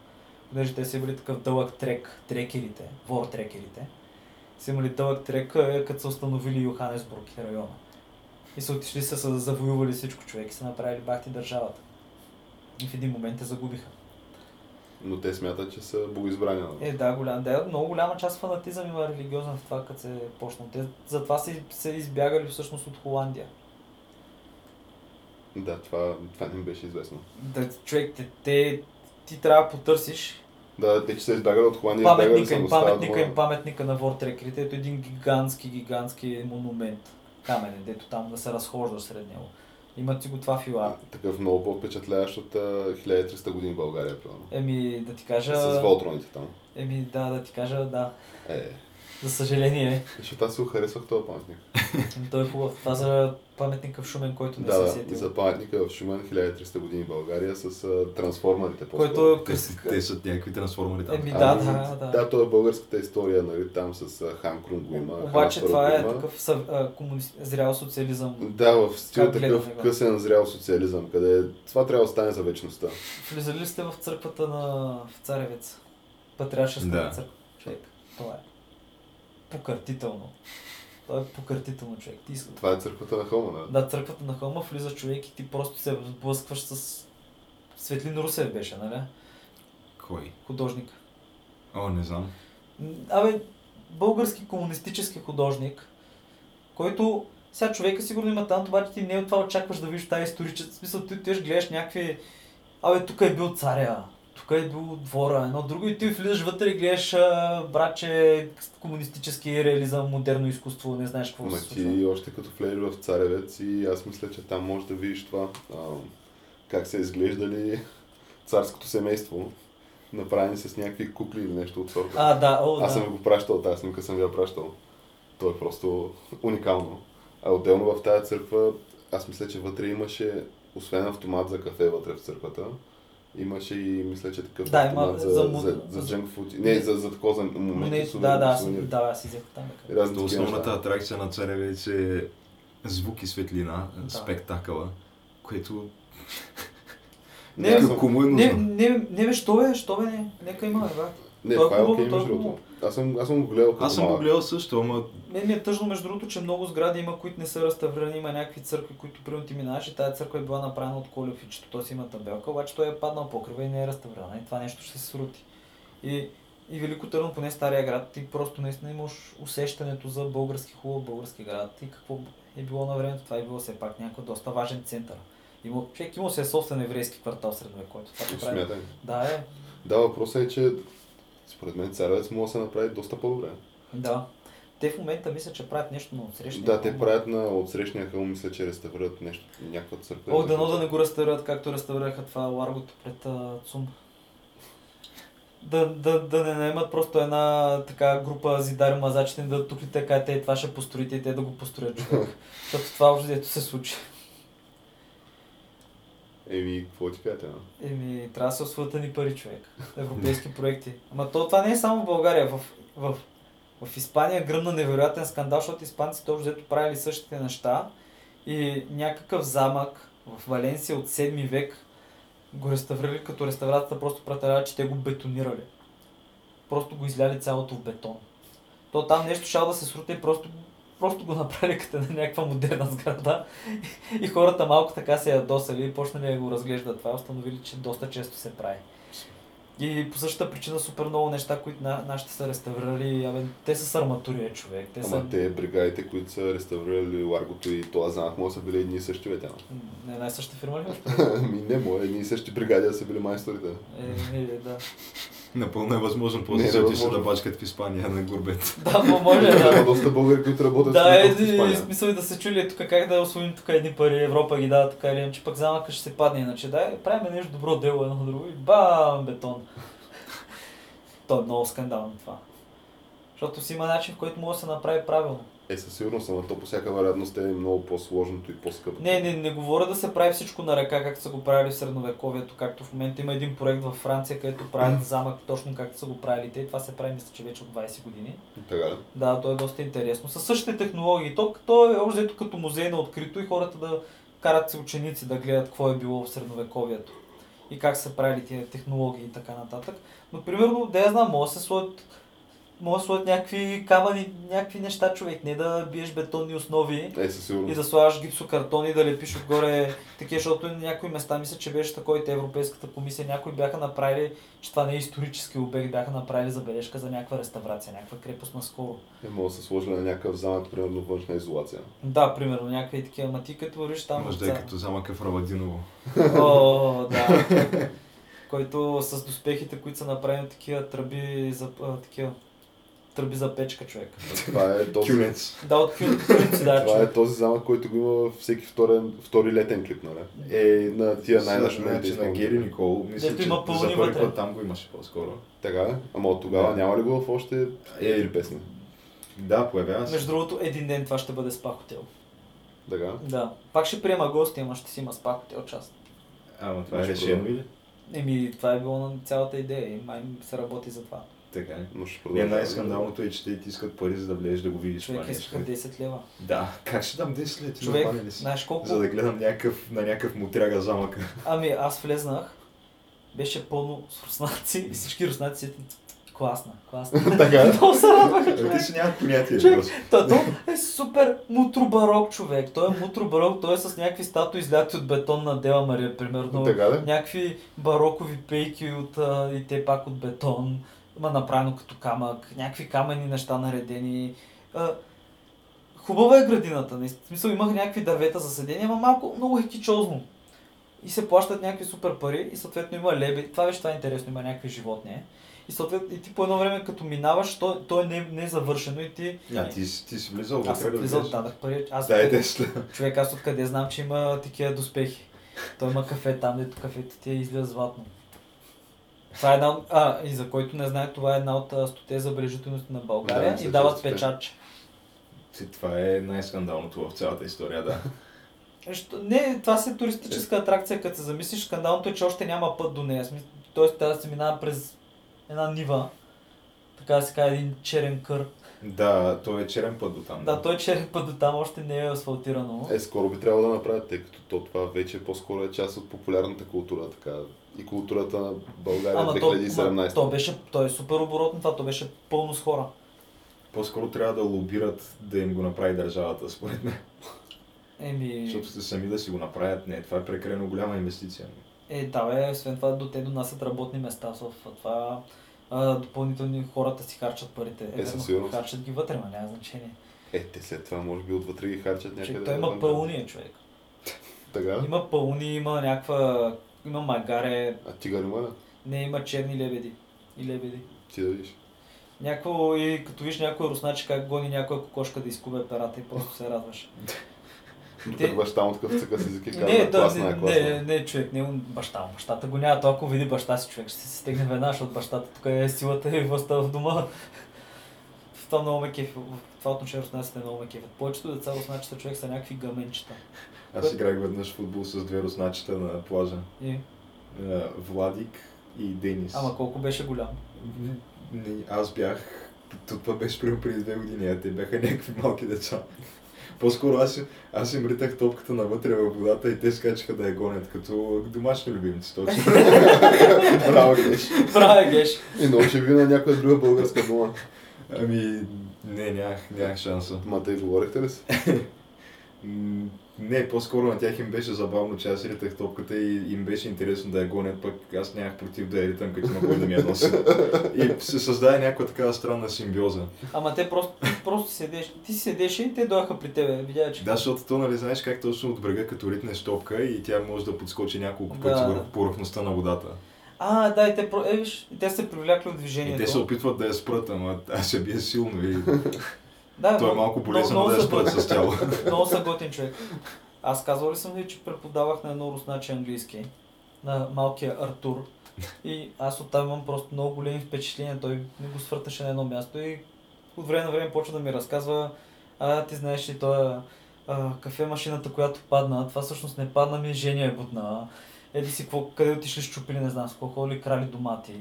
Speaker 2: понеже те са били такъв дълъг трек, трекерите, вор трекерите. Са имали дълъг трек, е, като са установили Йоханесбург и района. И са отишли, са, са завоювали всичко човек и са направили бахти държавата. И в един момент те загубиха.
Speaker 1: Но те смятат, че са богоизбрани. нали?
Speaker 2: Е, да, голям, да, много голяма част фанатизъм има религиозен в това, като се е почнал. Те затова са, са избягали всъщност от Холандия.
Speaker 1: Да, това, това не беше известно.
Speaker 2: Да, човек, те, те, ти трябва да потърсиш
Speaker 1: Да, те, че са избягали от Холандия,
Speaker 2: паметника им, паметника им, паметника на Вортреклите, ето един гигантски, гигантски монумент, каменен, дето там да се разхожда сред него. Имат си го това в ЮА.
Speaker 1: Такъв много по-впечатляващ от а, 1300 години в България, примерно.
Speaker 2: Еми, да ти кажа...
Speaker 1: С Волтроните там.
Speaker 2: Еми, да, да ти кажа, да.
Speaker 1: Е,
Speaker 2: За съжаление.
Speaker 1: Защото аз си го харесвах този паметник.
Speaker 2: Той е хубав. Това за паметника в Шумен, който не
Speaker 1: Да,
Speaker 2: се
Speaker 1: да,
Speaker 2: сетил.
Speaker 1: за паметника в Шумен 1300 години в България с а, трансформерите.
Speaker 2: Който
Speaker 1: по-скоро.
Speaker 2: е
Speaker 3: Те, са- те са някакви трансформери там.
Speaker 2: Еми,
Speaker 3: А,
Speaker 2: да,
Speaker 1: Ами,
Speaker 2: да, да.
Speaker 1: Да, това е българската история, нали, там с а, Хан Крум го има.
Speaker 2: Обаче това е такъв съв, а, комунист, зрял социализъм.
Speaker 1: Да, в стил такъв късен зрял социализъм, къде това трябва да остане за вечността.
Speaker 2: Влизали ли сте в църквата на в Царевец? Патриаршеската
Speaker 3: Да.
Speaker 2: църква. Човек, това е покъртително. Това е покъртително, човек. Ти иска...
Speaker 1: Това е църквата на Хома, да?
Speaker 2: Да, църквата на Хома влиза човек и ти просто се сблъскваш с Светлин Русев беше, нали?
Speaker 3: Кой?
Speaker 2: Художник.
Speaker 3: О, не знам.
Speaker 2: Абе, български комунистически художник, който сега човека сигурно има талант, обаче ти не от това очакваш да видиш тази историческа. В смисъл, ти отиваш, гледаш някакви... Абе, тук е бил царя, тук е бил двора, едно друго и ти влизаш вътре и гледаш а, братче комунистически реализъм, модерно изкуство, не знаеш какво
Speaker 1: Ма
Speaker 2: се случва.
Speaker 1: ти още като влезеш в Царевец и аз мисля, че там можеш да видиш това, а, как са изглеждали царското семейство, направени с някакви кукли или нещо от сорта.
Speaker 2: А, да, о,
Speaker 1: Аз
Speaker 2: да.
Speaker 1: съм го пращал, тази снимка съм ви я пращал. То е просто уникално. А отделно в тази църква, аз мисля, че вътре имаше, освен автомат за кафе вътре в църквата, имаше и мисля, че такъв
Speaker 2: Да, има
Speaker 1: за,
Speaker 2: за
Speaker 1: за,
Speaker 2: му-
Speaker 1: за,
Speaker 2: за-
Speaker 1: junk food. Не, за, за такова за
Speaker 2: Не,
Speaker 1: моменти.
Speaker 2: да, да, аз, да, аз си взех там.
Speaker 1: Разни
Speaker 3: основната
Speaker 1: неща.
Speaker 3: атракция на Царевец е звук и светлина,
Speaker 2: Да.
Speaker 3: спектакъла, което...
Speaker 2: Не,
Speaker 3: Някак
Speaker 1: съм-
Speaker 3: кому е
Speaker 2: Не,
Speaker 3: нужно.
Speaker 2: не, не, бе, що бе, що бе, не, нека има, бе, брат.
Speaker 1: Не,
Speaker 2: То е
Speaker 1: това е
Speaker 2: хубаво,
Speaker 1: окей,
Speaker 2: то е
Speaker 1: между
Speaker 2: хубаво.
Speaker 1: другото. Аз съм, аз съм го гледал
Speaker 3: Аз съм го гледал също, ама
Speaker 2: Мен ми е тъжно, между другото, че много сгради има, които не са реставрирани. Има някакви църкви, които примерно ти минаваш и тази църква е била направена от колев т.е. има табелка, обаче той е паднал покрива и не е реставрирана. И това нещо ще се срути. И, и Велико Търново, поне стария град, ти просто наистина имаш усещането за български хубав български град и какво е било на времето. Това е било все пак някакъв доста важен център. Има, човек имал се е собствен еврейски квартал средновековието. Това. Да, е.
Speaker 1: Да, въпросът е, че според мен царевец може да се направи доста по-добре.
Speaker 2: Да. Те в момента мисля, че правят нещо на отсреща.
Speaker 1: Да, те правят на отсрещния хълм, мисля, че реставрират нещо, някаква църква.
Speaker 2: О, дано да не го реставрират, както реставрираха това Ларгото пред а, ЦУМ. Да, да, да не наемат просто една така група зидари мазачите да тухли така, те това ще построите и те да го построят човек. Защото това общо дето се случи.
Speaker 1: Еми, какво ти кажете?
Speaker 2: Еми, трябва да се освоят ни пари, човек. Европейски проекти. Ама то, това не е само в България. В, в, в Испания гръмна невероятен скандал, защото испанците общо взето правили същите неща и някакъв замък в Валенсия от 7 век го реставрирали, като реставрацията просто претарява, че те го бетонирали. Просто го изляли цялото в бетон. То там нещо шал да се срути и просто, просто го направили като на някаква модерна сграда. И хората малко така се ядосали и почнали да го разглеждат това, установили, че доста често се прави. И по същата причина супер много неща, които на, нашите са реставрирали, абе, те са с арматури, е, човек. Те са...
Speaker 1: Ама те бригадите, които са реставрирали Ларгото и това замък, може са били едни и същи бе.
Speaker 2: Не, една и съща фирма ли?
Speaker 1: Ами не, може едни и същи бригади са били майсторите.
Speaker 2: Е, не, да.
Speaker 3: Напълно е възможно
Speaker 1: Не
Speaker 3: после
Speaker 1: е
Speaker 3: да се
Speaker 1: възможно.
Speaker 3: да бачкат в Испания на гурбет.
Speaker 2: Да, мо- може,
Speaker 1: Има
Speaker 2: да.
Speaker 1: доста българи, които работят
Speaker 2: Да, е,
Speaker 1: в
Speaker 2: е,
Speaker 1: Испания.
Speaker 2: смисъл и да се чули тук как да освоим тук едни пари, Европа ги дава така или иначе, пък замъка ще се падне иначе. Да, правим нещо добро дело едно друго и бам, бетон. То е много скандално това. Защото си има начин, в който може да се направи правилно.
Speaker 1: Е, със сигурност, ама то по всяка вероятност е много по-сложното и по-скъпо.
Speaker 2: Не, не, не говоря да се прави всичко на ръка, както са го правили в средновековието, както в момента има един проект във Франция, където правят замък точно както са го правили те. Това се прави, мисля, че вече от 20 години.
Speaker 1: Така да.
Speaker 2: Да, то е доста интересно. Със същите технологии. То, то е общо взето като музей на открито и хората да карат си ученици да гледат какво е било в средновековието и как са правили тия технологии и така нататък. Но примерно, да я знам, може да се сложат може да сложат някакви камъни, някакви неща, човек, не да биеш бетонни основи
Speaker 1: Е,
Speaker 2: и да слагаш гипсокартони и да лепиш отгоре такива, защото на някои места мисля, че беше такова и те Европейската комисия, някои бяха направили, че това не е исторически обект, бяха направили забележка за някаква реставрация, някаква крепост наскоро.
Speaker 1: Е, може да се сложи на някакъв замък, примерно външна изолация.
Speaker 2: Да, примерно, някакви такива, ама ти като вървиш там...
Speaker 3: Може да е като замъка в Равадиново.
Speaker 2: О, да. който с доспехите, които са направени такива тръби за, а, такива тръби за печка, човек.
Speaker 1: Това е този,
Speaker 3: Кюнец.
Speaker 2: Да, от кюнци, да,
Speaker 1: това е този замък, който го има във всеки вторен, втори летен клип, нали? Е, на тия най-нашумелите
Speaker 3: Значи на Гери Никол, мисля,
Speaker 2: Дето
Speaker 3: че
Speaker 2: има
Speaker 3: за първи път там го имаше по-скоро.
Speaker 1: Така, е? ама от тогава
Speaker 3: Да.
Speaker 1: няма ли го в още
Speaker 3: Е,
Speaker 1: едри песни?
Speaker 3: Да, появява се.
Speaker 2: Между другото, един ден това ще бъде спа хотел.
Speaker 1: Така.
Speaker 2: Да. Пак ще приема гости, ама ще си има спа хотел част.
Speaker 3: Ама това е решено или?
Speaker 2: Еми, това е било на цялата идея и май се работи за това.
Speaker 3: Така е.
Speaker 1: Но ще
Speaker 3: Не,
Speaker 1: продължава.
Speaker 3: най-скандалното е, че те ти искат пари, за да влезеш да го видиш
Speaker 2: Човек
Speaker 3: това
Speaker 2: искаха
Speaker 3: нещо.
Speaker 2: 10 лева.
Speaker 3: Да, как ще дам 10 лет?
Speaker 2: Човек,
Speaker 3: ли си?
Speaker 2: знаеш колко?
Speaker 3: За да гледам някакъв, на някакъв мутряга замъка.
Speaker 2: Ами аз влезнах, беше пълно с руснаци и всички руснаци си класна, класна.
Speaker 1: Така.
Speaker 2: Много се радваха,
Speaker 3: Ами
Speaker 2: човек.
Speaker 3: те си нямат понятие.
Speaker 2: Човек,
Speaker 3: просто.
Speaker 2: Та, то е супер мутробарок човек. Той е мутробарок, той е с някакви статуи изляти от бетон на Дева Мария, примерно.
Speaker 1: Така да?
Speaker 2: Някакви барокови пейки от, и те пак от бетон. Ма направено като камък. Някакви камъни неща наредени. А, хубава е градината. наистина. В смисъл имах някакви дървета за седение, ама малко много е кичозно. И се плащат някакви супер пари и съответно има леби. Това беше това е интересно, има някакви животни. И съответно и ти по едно време като минаваш, то, то е не, не е завършено и ти...
Speaker 3: А, ти, си- ти си влизал
Speaker 2: Аз съм
Speaker 3: вътре,
Speaker 2: влизал,
Speaker 3: разбираш?
Speaker 2: дадах пари. Аз
Speaker 3: Дай
Speaker 2: откъде-
Speaker 3: 10 лева.
Speaker 2: Човек, аз откъде знам, че има такива доспехи. Той има кафе там, дето кафето ти е излиза златно. Това е една. А, и за който не знае, това е една от стоте забележителности на България
Speaker 3: Да,
Speaker 2: и дават печатче.
Speaker 3: Ти- Това е най-скандалното в цялата история, да.
Speaker 2: Е, що- Не, това си е туристическа атракция, като се замислиш, скандалното е, че още няма път до нея. Тоест, трябва да се минава през една нива, така да се каже, един черен кър.
Speaker 3: Да, то е черен път до там.
Speaker 2: Да, той черен път до там още не е асфалтирано.
Speaker 1: Е, скоро би трябвало да направят, тъй като то това вече по-скоро е част от популярната култура, така. И културата на България
Speaker 2: Ама то,
Speaker 1: 2017.
Speaker 2: ма, то беше, то е супер оборотно това, то беше пълно с хора.
Speaker 3: По-скоро трябва да лобират да им го направи държавата, според мен.
Speaker 2: Еми,
Speaker 3: Защото сте сами да си го направят. Не, това е прекалено голяма инвестиция.
Speaker 2: е, да, бе, освен това, до те донасят работни места в това. А, допълнителни хората си харчат парите.
Speaker 1: Е,
Speaker 2: верно,
Speaker 1: със сигурност.
Speaker 2: Харчат ги вътре, ма няма значение.
Speaker 1: Е, те след това може би отвътре ги харчат някъде.
Speaker 2: Човек, той има пълния човек.
Speaker 1: Така?
Speaker 2: Има пълни, има някаква... Има магаре,
Speaker 1: А тигър има ли?
Speaker 2: не има черни лебеди. И лебеди.
Speaker 1: Ти да видиш.
Speaker 2: Някакво, и като виж някой русначи как гони някоя кокошка да изкубе перата и просто се радваш.
Speaker 1: Докато баща му такъв цъка с език и
Speaker 2: Не,
Speaker 1: казва,
Speaker 2: той,
Speaker 1: класна
Speaker 2: не,
Speaker 1: е, класна.
Speaker 2: не, не, човек, не баща му. Бащата го няма, ако види баща си човек, ще се стегне веднага, защото бащата тук е силата и властта в дома. В това много ме кефи, в това отношение руснаците много ме кефят. Повечето деца русначета човек са някакви гъменчета.
Speaker 3: Аз играх веднъж футбол с две русначета на плажа.
Speaker 2: И,
Speaker 3: Е, Владик и Денис.
Speaker 2: ама колко беше голям.
Speaker 3: Не, аз бях... то Това беше примерно преди две години, а те бяха някакви малки деца. По-скоро аз, им- аз им ритах топката навътре във водата и те скачаха да я гонят, като домашни любимци точно.
Speaker 1: Браво, Геш.
Speaker 2: Браво, Геш!
Speaker 1: И научи ви на някоя друга българска дума.
Speaker 3: Ами, не, нямах, нямах шанса.
Speaker 1: Ма те говорихте ли си?
Speaker 3: Не, по-скоро на тях им беше забавно, че аз ритах топката и им беше интересно да я гонят, пък аз нямах против да я ритам, като има кой да ми я носи. И се създаде някаква такава странна симбиоза.
Speaker 2: Ама те просто, просто седеш, ти си седеше и те дойха при тебе, видя, че...
Speaker 3: Да, защото то, нали, знаеш как точно от брега, като ритнеш топка и тя може да подскочи няколко
Speaker 2: Да.
Speaker 3: пъти върху повърхността на водата.
Speaker 2: А, да, и те, е, виж, и те се привлякли от
Speaker 3: И
Speaker 2: движението.
Speaker 3: те се опитват да я спрат, ама аз се бие силно и
Speaker 2: да,
Speaker 3: то е малко болезнено да я спрат с тяло.
Speaker 2: Много са готин човек. Аз казвал ли съм ви, че преподавах на едно русначе английски, на малкия Артур. И аз оттам имам просто много големи впечатления. Той не го свърташе на едно място и от време на време почва да ми разказва, а ти знаеш ли, той кафе машината, която падна, това всъщност не падна ми, Женя е будна. Еди си, къде отишли щупили, не знам, с какво ходили крали домати.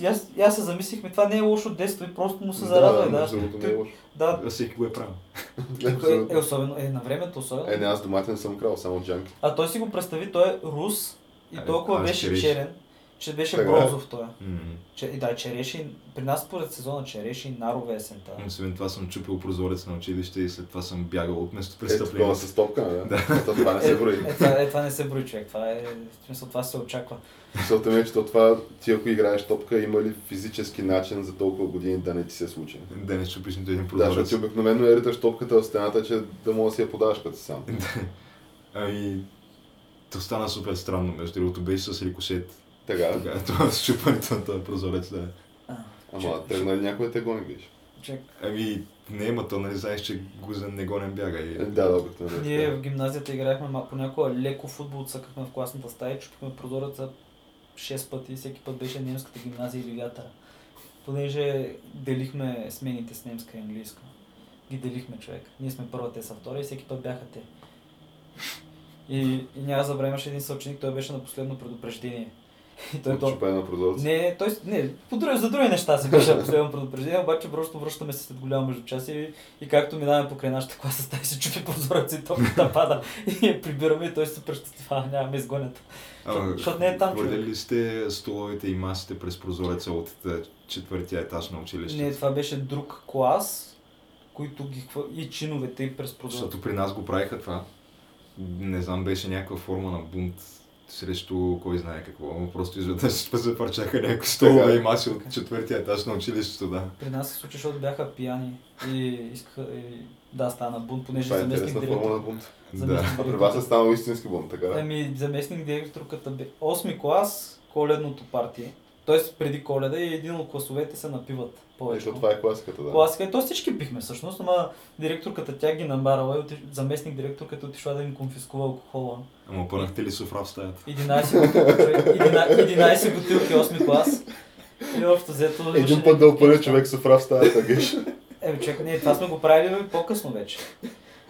Speaker 2: И аз, и аз се замислих, ми това не е лошо детство и просто му се зарадва. Да,
Speaker 1: между другото не е лошо.
Speaker 2: да,
Speaker 3: Да, всеки го е правил.
Speaker 2: е, е, особено, е, на времето особено.
Speaker 1: Е, не, аз домати не съм крал, само джанки.
Speaker 2: А той си го представи, той е рус и толкова беше черен, че беше
Speaker 1: е.
Speaker 2: бронзов той. Че, и да, череши, при нас според сезона череши и нарове есента.
Speaker 3: Освен това съм чупил прозорец на училище и след това съм бягал от
Speaker 1: Е,
Speaker 3: местопрестъпление.
Speaker 1: такова с топка, не? Да. Ето, това не се брои.
Speaker 2: Е, това, е, това не се брои човек, това е, в смисъл това се очаква.
Speaker 1: Мисълта ми е, че то това, ти ако играеш топка, има ли физически начин за толкова години да не ти се случи?
Speaker 3: Да не чупиш нито един
Speaker 1: Да,
Speaker 3: прозорец.
Speaker 1: защото ти обикновено я риташ топката в стената, че да мога да си я подаваш като сам.
Speaker 3: Ами, то стана супер странно, между другото беше с рикошет.
Speaker 1: Така.
Speaker 3: Тогава това с чупането на този прозорец, да.
Speaker 2: А,
Speaker 1: Ама тръгна някой да те гони, виж?
Speaker 2: човек.
Speaker 3: Ами, не, ма то нали знаеш, че гузен не гонен бяга. И...
Speaker 1: Е, Да, да, обикновено. е
Speaker 2: Ние в гимназията играхме понякога леко футбол, цъкахме в класната стая чупихме прозореца 6 пъти и всеки път беше немската гимназия или вятъра. понеже делихме смените с немска и английска. Ги делихме човек. Ние сме първа, те са втора и всеки път бяха те. И, и няма забравя, имаше един съученик, той беше на последно предупреждение. Той,
Speaker 1: чупене на прозореца.
Speaker 2: не, той, не, по други, за други неща се беше последно предупреждение, обаче просто връщаме се след голямо междучасие и, и както минаваме покрай нашата класа, тази се чупи прозорец и топката пада и я прибираме и той се преществува, няма ме изгонят. Защото не е там, човек.
Speaker 3: Хвърляли ли сте столовете и масите през прозореца от е, четвъртия етаж на училището?
Speaker 2: Не, това беше друг клас, които ги и чиновете и през прозореца.
Speaker 3: Защото при нас го правиха това. Не знам, беше някаква форма на бунт срещу кой знае какво. Но просто изведнъж се запарчаха някакви столове и маси от четвъртия етаж на училището, да.
Speaker 2: При нас се случи, защото бяха пияни и искаха... И... Да, стана бунт, понеже
Speaker 1: Това е
Speaker 2: заместник
Speaker 1: форма на
Speaker 2: директор.
Speaker 1: бунт.
Speaker 2: заместник
Speaker 1: А при
Speaker 2: директор-
Speaker 1: вас е станал истински бунт, така да?
Speaker 2: Ами, заместник директорката бе 8 клас, коледното партие. Тоест преди коледа и един от класовете се напиват повече.
Speaker 1: Ето това е класиката, да.
Speaker 2: Класика, то всички пихме всъщност, ама директорката тя ги намарала и отиш... заместник директорката отишла да им конфискува алкохола.
Speaker 3: Ама пънахте ли софра в стаята?
Speaker 2: 11 бутилки, 11, 11 бутилки 8 клас. И общо взето...
Speaker 1: Един път да опъне човек софра в стаята, геш.
Speaker 2: Е, човек, не, това сме го правили по-късно вече.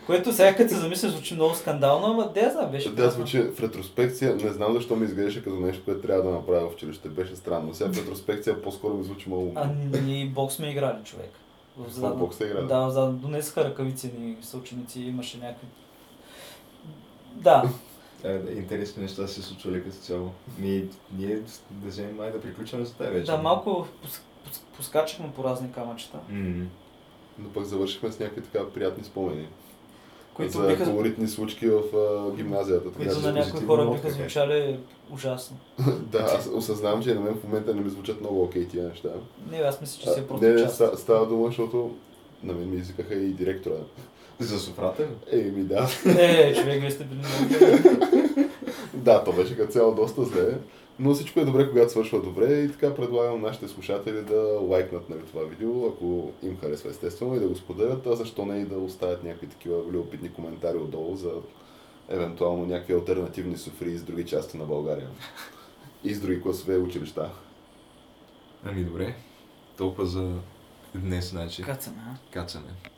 Speaker 2: Което сега като се замисля звучи много скандално, ама де знам, беше.
Speaker 1: Да, звучи в ретроспекция, не знам защо ми изглеждаше като нещо, което трябва да направя в училище. Беше странно. Сега в ретроспекция по-скоро ми звучи много
Speaker 2: А
Speaker 1: умно.
Speaker 2: ние бокс сме играли, човек. В задна-
Speaker 1: бокс сте играли?
Speaker 2: Да, в задна- донесаха ръкавици ни съученици, имаше някакви... Да,
Speaker 3: Е, интересни неща се случвали като цяло. Ние, ние да вземем май да приключваме за тази вечер.
Speaker 2: да, малко пос- пос- поскачахме по разни камъчета.
Speaker 1: Но пък завършихме с някакви така приятни спомени.
Speaker 2: Които
Speaker 1: за
Speaker 2: биха,
Speaker 1: колоритни случки в а, гимназията. Така,
Speaker 2: които на някои
Speaker 3: позитивно
Speaker 2: хора биха
Speaker 3: е.
Speaker 2: звучали ужасно.
Speaker 1: да, аз осъзнавам, че на мен в момента не ми звучат много окей тия неща.
Speaker 2: Не, аз мисля, че си е просто
Speaker 1: не, не, ста- става дума, защото на мен ми извикаха и директора.
Speaker 3: За софрата ли?
Speaker 1: Ей, ми да.
Speaker 2: Е, човек, вие сте били много.
Speaker 1: Да, то беше като цяло доста зле, но всичко е добре, когато свършва добре и така предлагам нашите слушатели да лайкнат нали, това видео, ако им харесва естествено и да го споделят, а защо не и да оставят някакви такива любопитни коментари отдолу за евентуално някакви альтернативни софри с други части на България и с други класове училища.
Speaker 3: Ами добре. Толкова за днес, значи.
Speaker 2: Кацаме?
Speaker 3: Кацаме.